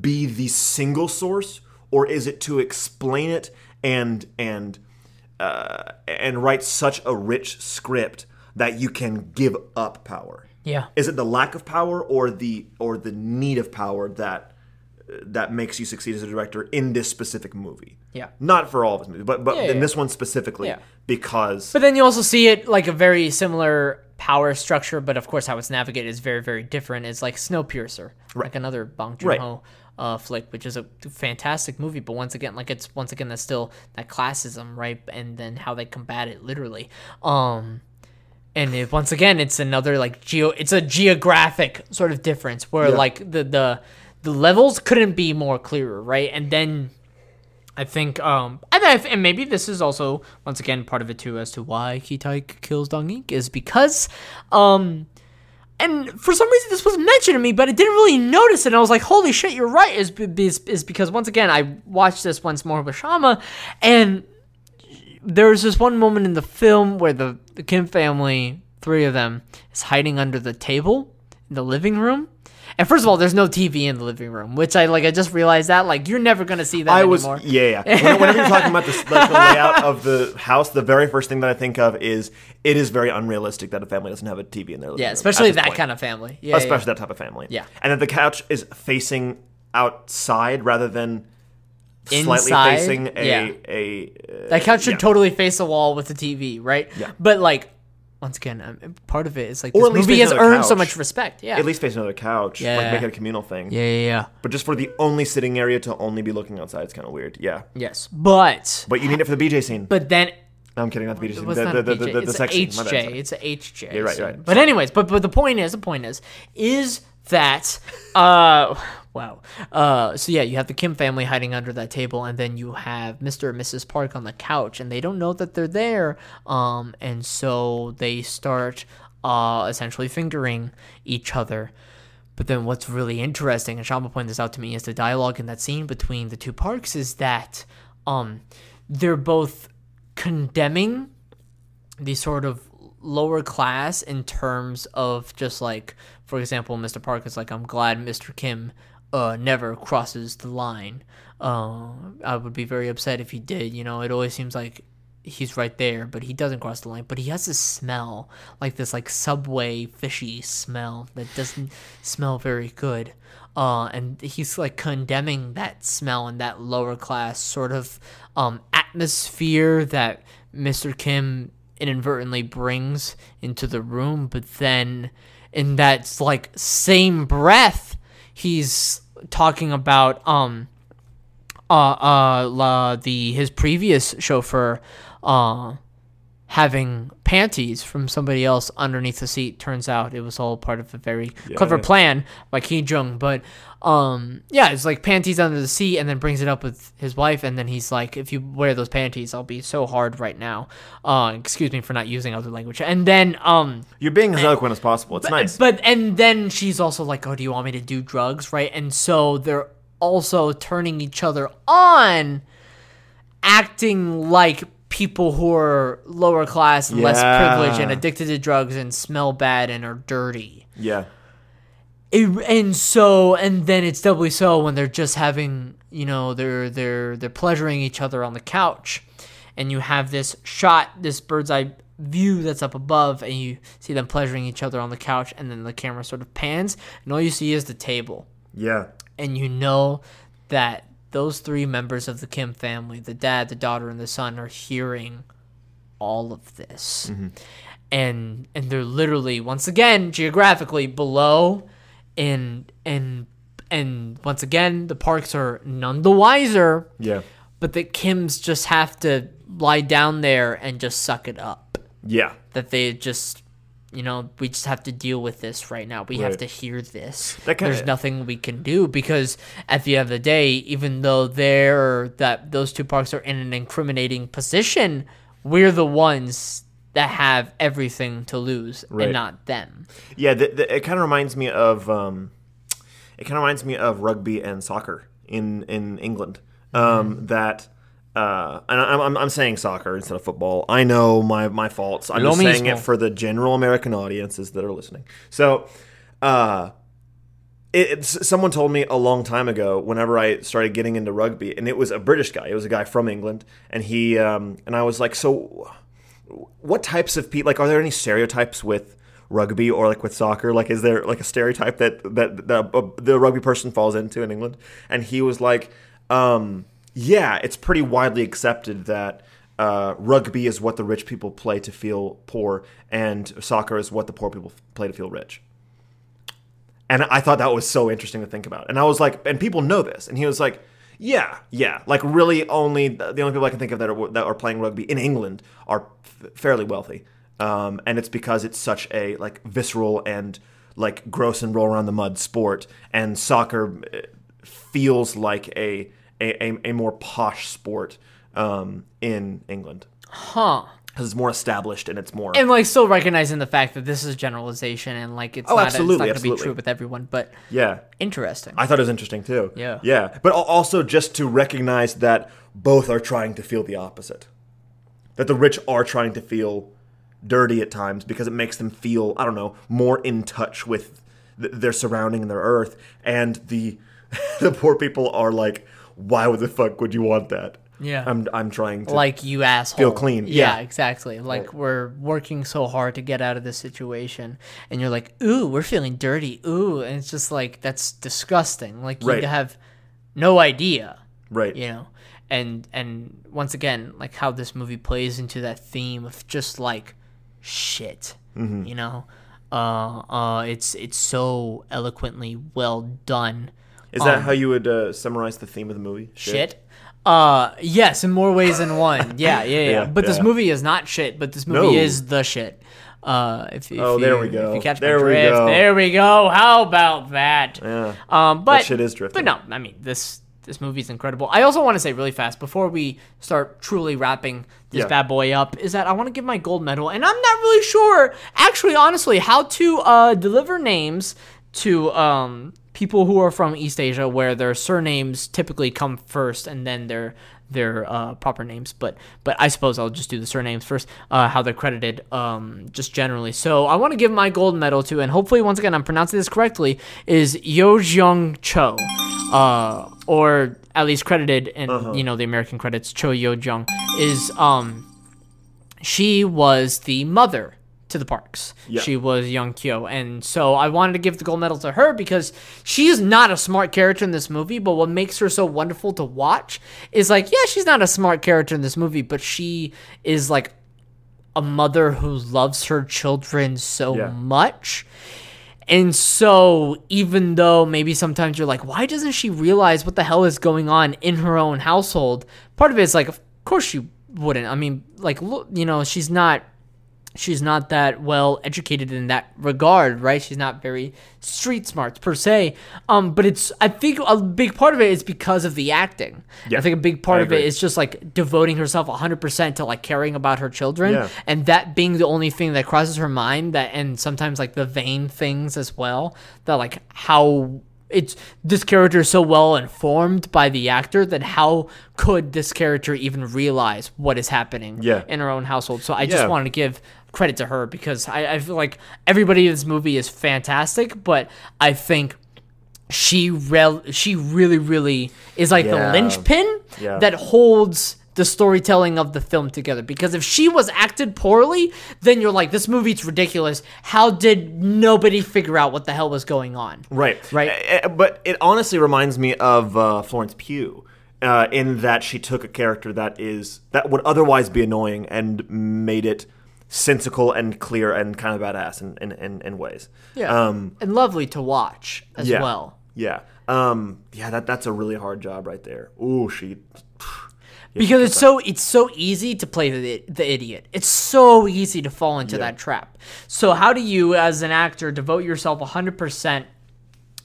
be the single source, or is it to explain it and and uh, and write such a rich script that you can give up power? Yeah. Is it the lack of power or the or the need of power that that makes you succeed as a director in this specific movie? Yeah. Not for all of his movies, but but Yeah, in yeah. this one specifically Yeah. because But then you also see it like a very similar power structure, but of course how it's navigated is very, very different. It's like Snowpiercer, like another Bong Joon Ho uh, flick, which is a fantastic movie. But once again, like it's once again that's still that classism, right? And then how they combat it literally. Um, and it, once again, it's another like geo. It's a geographic sort of difference where Yeah. like the the the levels couldn't be more clearer, right? And then I think, um, and, I, and maybe this is also once again part of it too as to why Kitaik kills Dong Ik is because, um, and for some reason this wasn't mentioned to me, but I didn't really notice it. And I was like, holy shit, you're right. Is is, is because once again I watched this once more with Shama, and there's this one moment in the film where the, the Kim family, three of them, is hiding under the table in the living room. And first of all, there's no TV in the living room, which I like. I just realized that like you're never gonna see that I was anymore. yeah yeah. Whenever you're talking about this, like, the layout of the house, the very first thing that I think of is it is very unrealistic that a family doesn't have a TV in their living Yeah, room especially that point. kind of family. Yeah, especially yeah. that type of family. Yeah. and that the couch is facing outside rather than slightly Inside, facing a yeah. a. uh, that couch should yeah. totally face the wall with the TV, right? Yeah. But like, once again, um, part of it is like Or this at least movie has earned so much respect. Yeah. At least face another couch. Yeah. Like make it a communal thing. yeah, yeah, yeah. But just for the only sitting area to only be looking outside, it's kind of weird. Yeah. Yes, but But you need it for the BJ scene. but then No, I'm kidding, not the BJ scene. The, the, the, BJ, the, the, it's a scene. Bad, HJ. sorry. It's a HJ. You're right, you're right. But anyways, but but the point is, the point is, is that uh wow uh so yeah, you have the Kim family hiding under that table, and then you have Mr. and Mrs. Park on the couch, and they don't know that they're there, um, and so they start uh essentially fingering each other. But then what's really interesting, and Shama pointed this out to me, is the dialogue in that scene between the two parks is that um they're both condemning the sort of lower class in terms of just like for example mr park is like i'm glad mr kim uh never crosses the line. Uh i would be very upset if he did you know it always seems like he's right there but he doesn't cross the line but he has this smell like this like subway fishy smell that doesn't smell very good. Uh and he's like condemning that smell and that lower class sort of um atmosphere that mr kim inadvertently brings into the room, but then in that like same breath, he's talking about um uh uh la, the his previous chauffeur uh having panties from somebody else underneath the seat. Turns out it was all part of a very clever plan by Ki Jung. But um, yeah, it's like panties under the seat, and then brings it up with his wife, and then he's like, "If you wear those panties, I'll be so hard right now." Uh, excuse me for not using other language. And then um, You're being as eloquent as possible. It's nice. but and then she's also like, "Oh, do you want me to do drugs?" Right? And so they're also turning each other on, acting like people who are lower class and less privileged and addicted to drugs and smell bad and are dirty. yeah. It, and so and then it's doubly so when they're just having you know they're they're they're pleasuring each other on the couch and you have this shot this bird's eye view that's up above and you see them pleasuring each other on the couch and then the camera sort of pans and all you see is the table Yeah. and you know that those three members of the Kim family, the dad, the daughter, and the son, are hearing all of this, mm-hmm. and and they're literally once again geographically below, and and and once again the parks are none the wiser, Yeah. but the Kims just have to lie down there and just suck it up. Yeah. That they just. You know, we just have to deal with this right now. We have to hear this. There's nothing we can do because at the end of the day, even though they're that those two parks are in an incriminating position, we're the ones that have everything to lose Right. and not them. Yeah, the, the, it kind of reminds me of um, it kind of reminds me of rugby and soccer in in England. Um, That uh, and I'm, I'm I'm saying soccer instead of football. I know my my faults. I'm Lo just saying mismo. it for the general American audiences that are listening. So, uh, it, someone told me a long time ago whenever I started getting into rugby, and it was a British guy. It was a guy from England, and he um, and I was like, so what types of people like are there any stereotypes with rugby or like with soccer like is there like a stereotype that that, that uh, the rugby person falls into in england and he was like um yeah it's pretty widely accepted that uh, rugby is what the rich people play to feel poor and soccer is what the poor people play to feel rich and I thought that was so interesting to think about. And I was like, and people know this. And he was like, yeah, yeah. Like really, only the only people I can think of that are that are playing rugby in England are f- fairly wealthy. Um, and it's because it's such a like visceral and like gross and roll around the mud sport. And soccer uh, feels like a a, a, a more posh sport um, in England Huh. because it's more established and it's more. And like still recognizing the fact that this is generalization and like it's Oh, not, absolutely, it's not going to be true with everyone, but yeah. interesting. I thought it was interesting too. Yeah. Yeah. But also just to recognize that both are trying to feel the opposite. That the rich are trying to feel dirty at times because it makes them feel, I don't know, more in touch with th- their surrounding and their earth. And the the poor people are like, why would the fuck would you want that? Yeah. I'm I'm trying to like you asshole. Feel clean, Yeah, yeah. exactly. Like we're working so hard to get out of this situation, and you're like, "Ooh, we're feeling dirty." Ooh, and it's just like that's disgusting. Like you Right. have no idea, right. you know. And and once again, like how this movie plays into that theme of just like shit. Mm-hmm. You know, uh, uh, it's it's so eloquently well done. Is that how you would uh, summarize the theme of the movie? Shit. Uh, yes, in more ways than one. Yeah, yeah, yeah. Yeah, but this movie is not shit. But this movie No. is the shit. Uh, if, if Oh, you, there we go. If you catch There my we go. there we go. How about that? Yeah. Um, but shit is drifting. But no, I mean this this movie's incredible. I also want to say really fast before we start truly wrapping this Yeah. bad boy up is that I want to give my gold medal, and I'm not really sure, actually, honestly, how to uh, deliver names to um, people who are from East Asia, where their surnames typically come first, and then their their uh, proper names. But but I suppose I'll just do the surnames first, uh, how they're credited, um, just generally. So I want to give my gold medal to, and hopefully once again I'm pronouncing this correctly, is Yo Jung Cho, uh, or at least credited in you know the American credits, Cho Yo Jung is um she was the mother to the parks. Yeah. She was Yeon-kyo. And so I wanted to give the gold medal to her because she is not a smart character in this movie, but what makes her so wonderful to watch is like, yeah, she's not a smart character in this movie, but she is like a mother who loves her children so Yeah. much. And so, even though maybe sometimes you're like, why doesn't she realize what the hell is going on in her own household? Part of it is like, of course she wouldn't. I mean, like, look, you know, she's not she's not that well educated in that regard, right? She's not very street smart per se. Um, but it's I think a big part of it is because of the acting. Yeah, I think a big part I of it is just like devoting herself 100% to like caring about her children Yeah. and that being the only thing that crosses her mind that and sometimes like the vain things as well that like how it's this character is so well informed by the actor that how could this character even realize what is happening Yeah. in her own household so i just Yeah. wanted to give credit to her because I, I feel like everybody in this movie is fantastic but i think she rel- she really really is like Yeah. the linchpin Yeah. that holds the storytelling of the film together because if she was acted poorly then you're like this movie's ridiculous how did nobody figure out what the hell was going on Right. Right. But it honestly reminds me of uh, Florence Pugh. Uh, in that she took a character that is that would otherwise be annoying and made it sensical and clear and kind of badass in, in, in, in ways. Um, and lovely to watch as yeah. well Yeah. Um, yeah, that that's a really hard job right there. Ooh, she because it's so it's so easy to play the, the idiot. It's so easy to fall into that trap. So how do you as an actor devote yourself 100%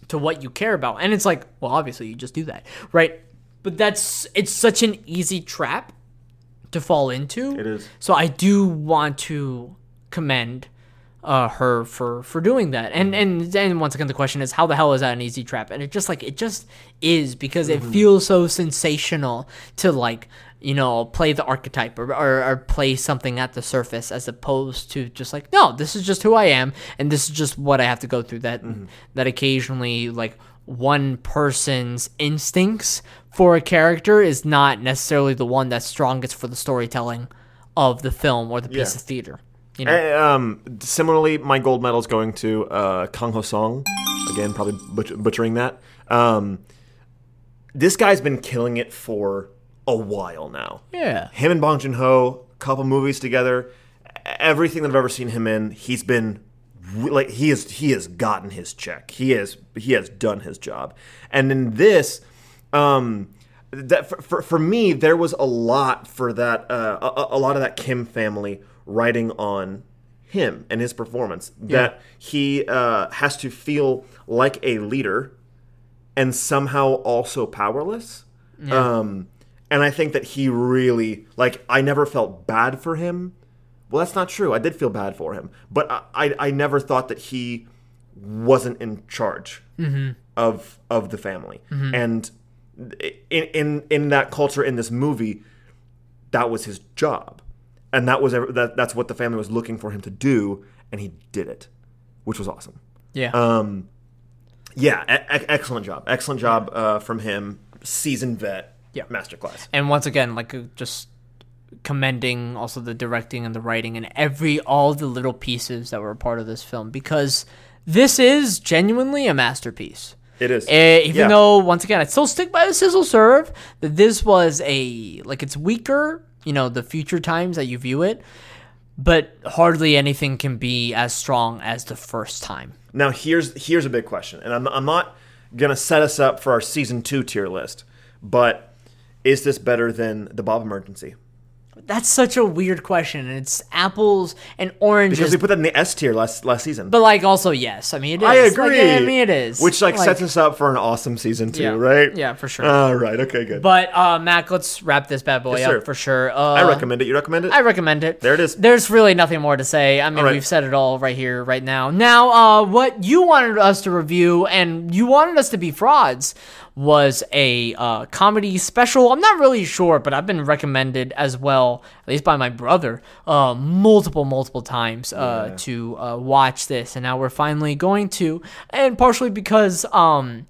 to what you care about? And it's like well obviously you just do that right? But that's it's such an easy trap to fall into. It is. so i do want to commend uh, her for for doing that. And mm-hmm. and then once again, the question is, how the hell is that an easy trap? And it just like it just is because it mm-hmm. feels so sensational to like you know play the archetype or, or or play something at the surface as opposed to just like no, this is just who I am and this is just what I have to go through. That mm-hmm. that occasionally like one person's instincts for a character is not necessarily the one that's strongest for the storytelling of the film or the piece Yeah. of theater. You know. Eh, um, similarly, my gold medal is going to uh, Kang Ho Song. Again, probably butch- butchering that. Um, this guy's been killing it for a while now. Yeah. Him and Bong Joon Ho, couple movies together. Everything that I've ever seen him in, he's been like he is. He has gotten his check. He has he has done his job. And in this, um, that for, for, for me, there was a lot for that. Uh, a, a lot of that Kim family writing on him and his performance. That he uh, has to feel like a leader and somehow also powerless. Um, and I think that he really like I never felt bad for him. Well, that's not true. I did feel bad for him, but I I, I never thought that he wasn't in charge of of the family. And in in in that culture in this movie, that was his job, and that was that that's what the family was looking for him to do, and he did it, which was awesome. Yeah. Um, yeah, e- excellent job, excellent job uh, from him, seasoned vet, Yeah. masterclass. and once again, like uh, just commending also the directing and the writing and every all the little pieces that were a part of this film because this is genuinely a masterpiece. It is, Eh, even Yeah. though once again I still stick by the sizzle serve that this was a like it's weaker, you know, the future times that you view it. but hardly anything can be as strong as the first time. Now here's here's a big question, and I'm I'm not gonna set us up for our season two tier list, but is this better than the Bob Emergency? That's such a weird question. and It's apples and oranges. Because we put that in the S tier last last season. but like also yes. I mean it is. I Like, agree. I mean it is. which like, sets us up for an awesome season too, Yeah. right? Yeah, for sure. All right. Okay. Good. But uh Mac, let's wrap this bad boy Yes, up sir. for sure. Uh, I recommend it. You recommend it? I recommend it. There it is. There's really nothing more to say. I mean, right. we've said it all right here, right now. Now, uh, what you wanted us to review and you wanted us to be frauds was a uh, comedy special. I'm not really sure, but I've been recommended as well, at least by my brother, uh, multiple, multiple times uh, to uh, watch this. And now we're finally going to, and partially because, um,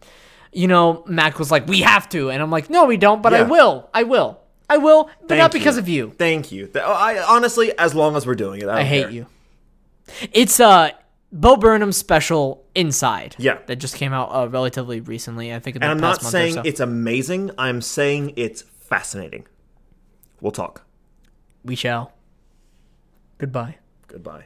you know, Mac was like, we have to. And I'm like, no, we don't, but I will. I will. I will, but Thank not because of you. Thank you. I honestly, as long as we're doing it, I, I hate care. you. It's uh Bo Burnham special Inside. Yeah. that just came out uh, relatively recently. I think. And I'm not saying so. it's amazing. I'm saying it's fascinating. We'll talk. We shall. Goodbye. Goodbye.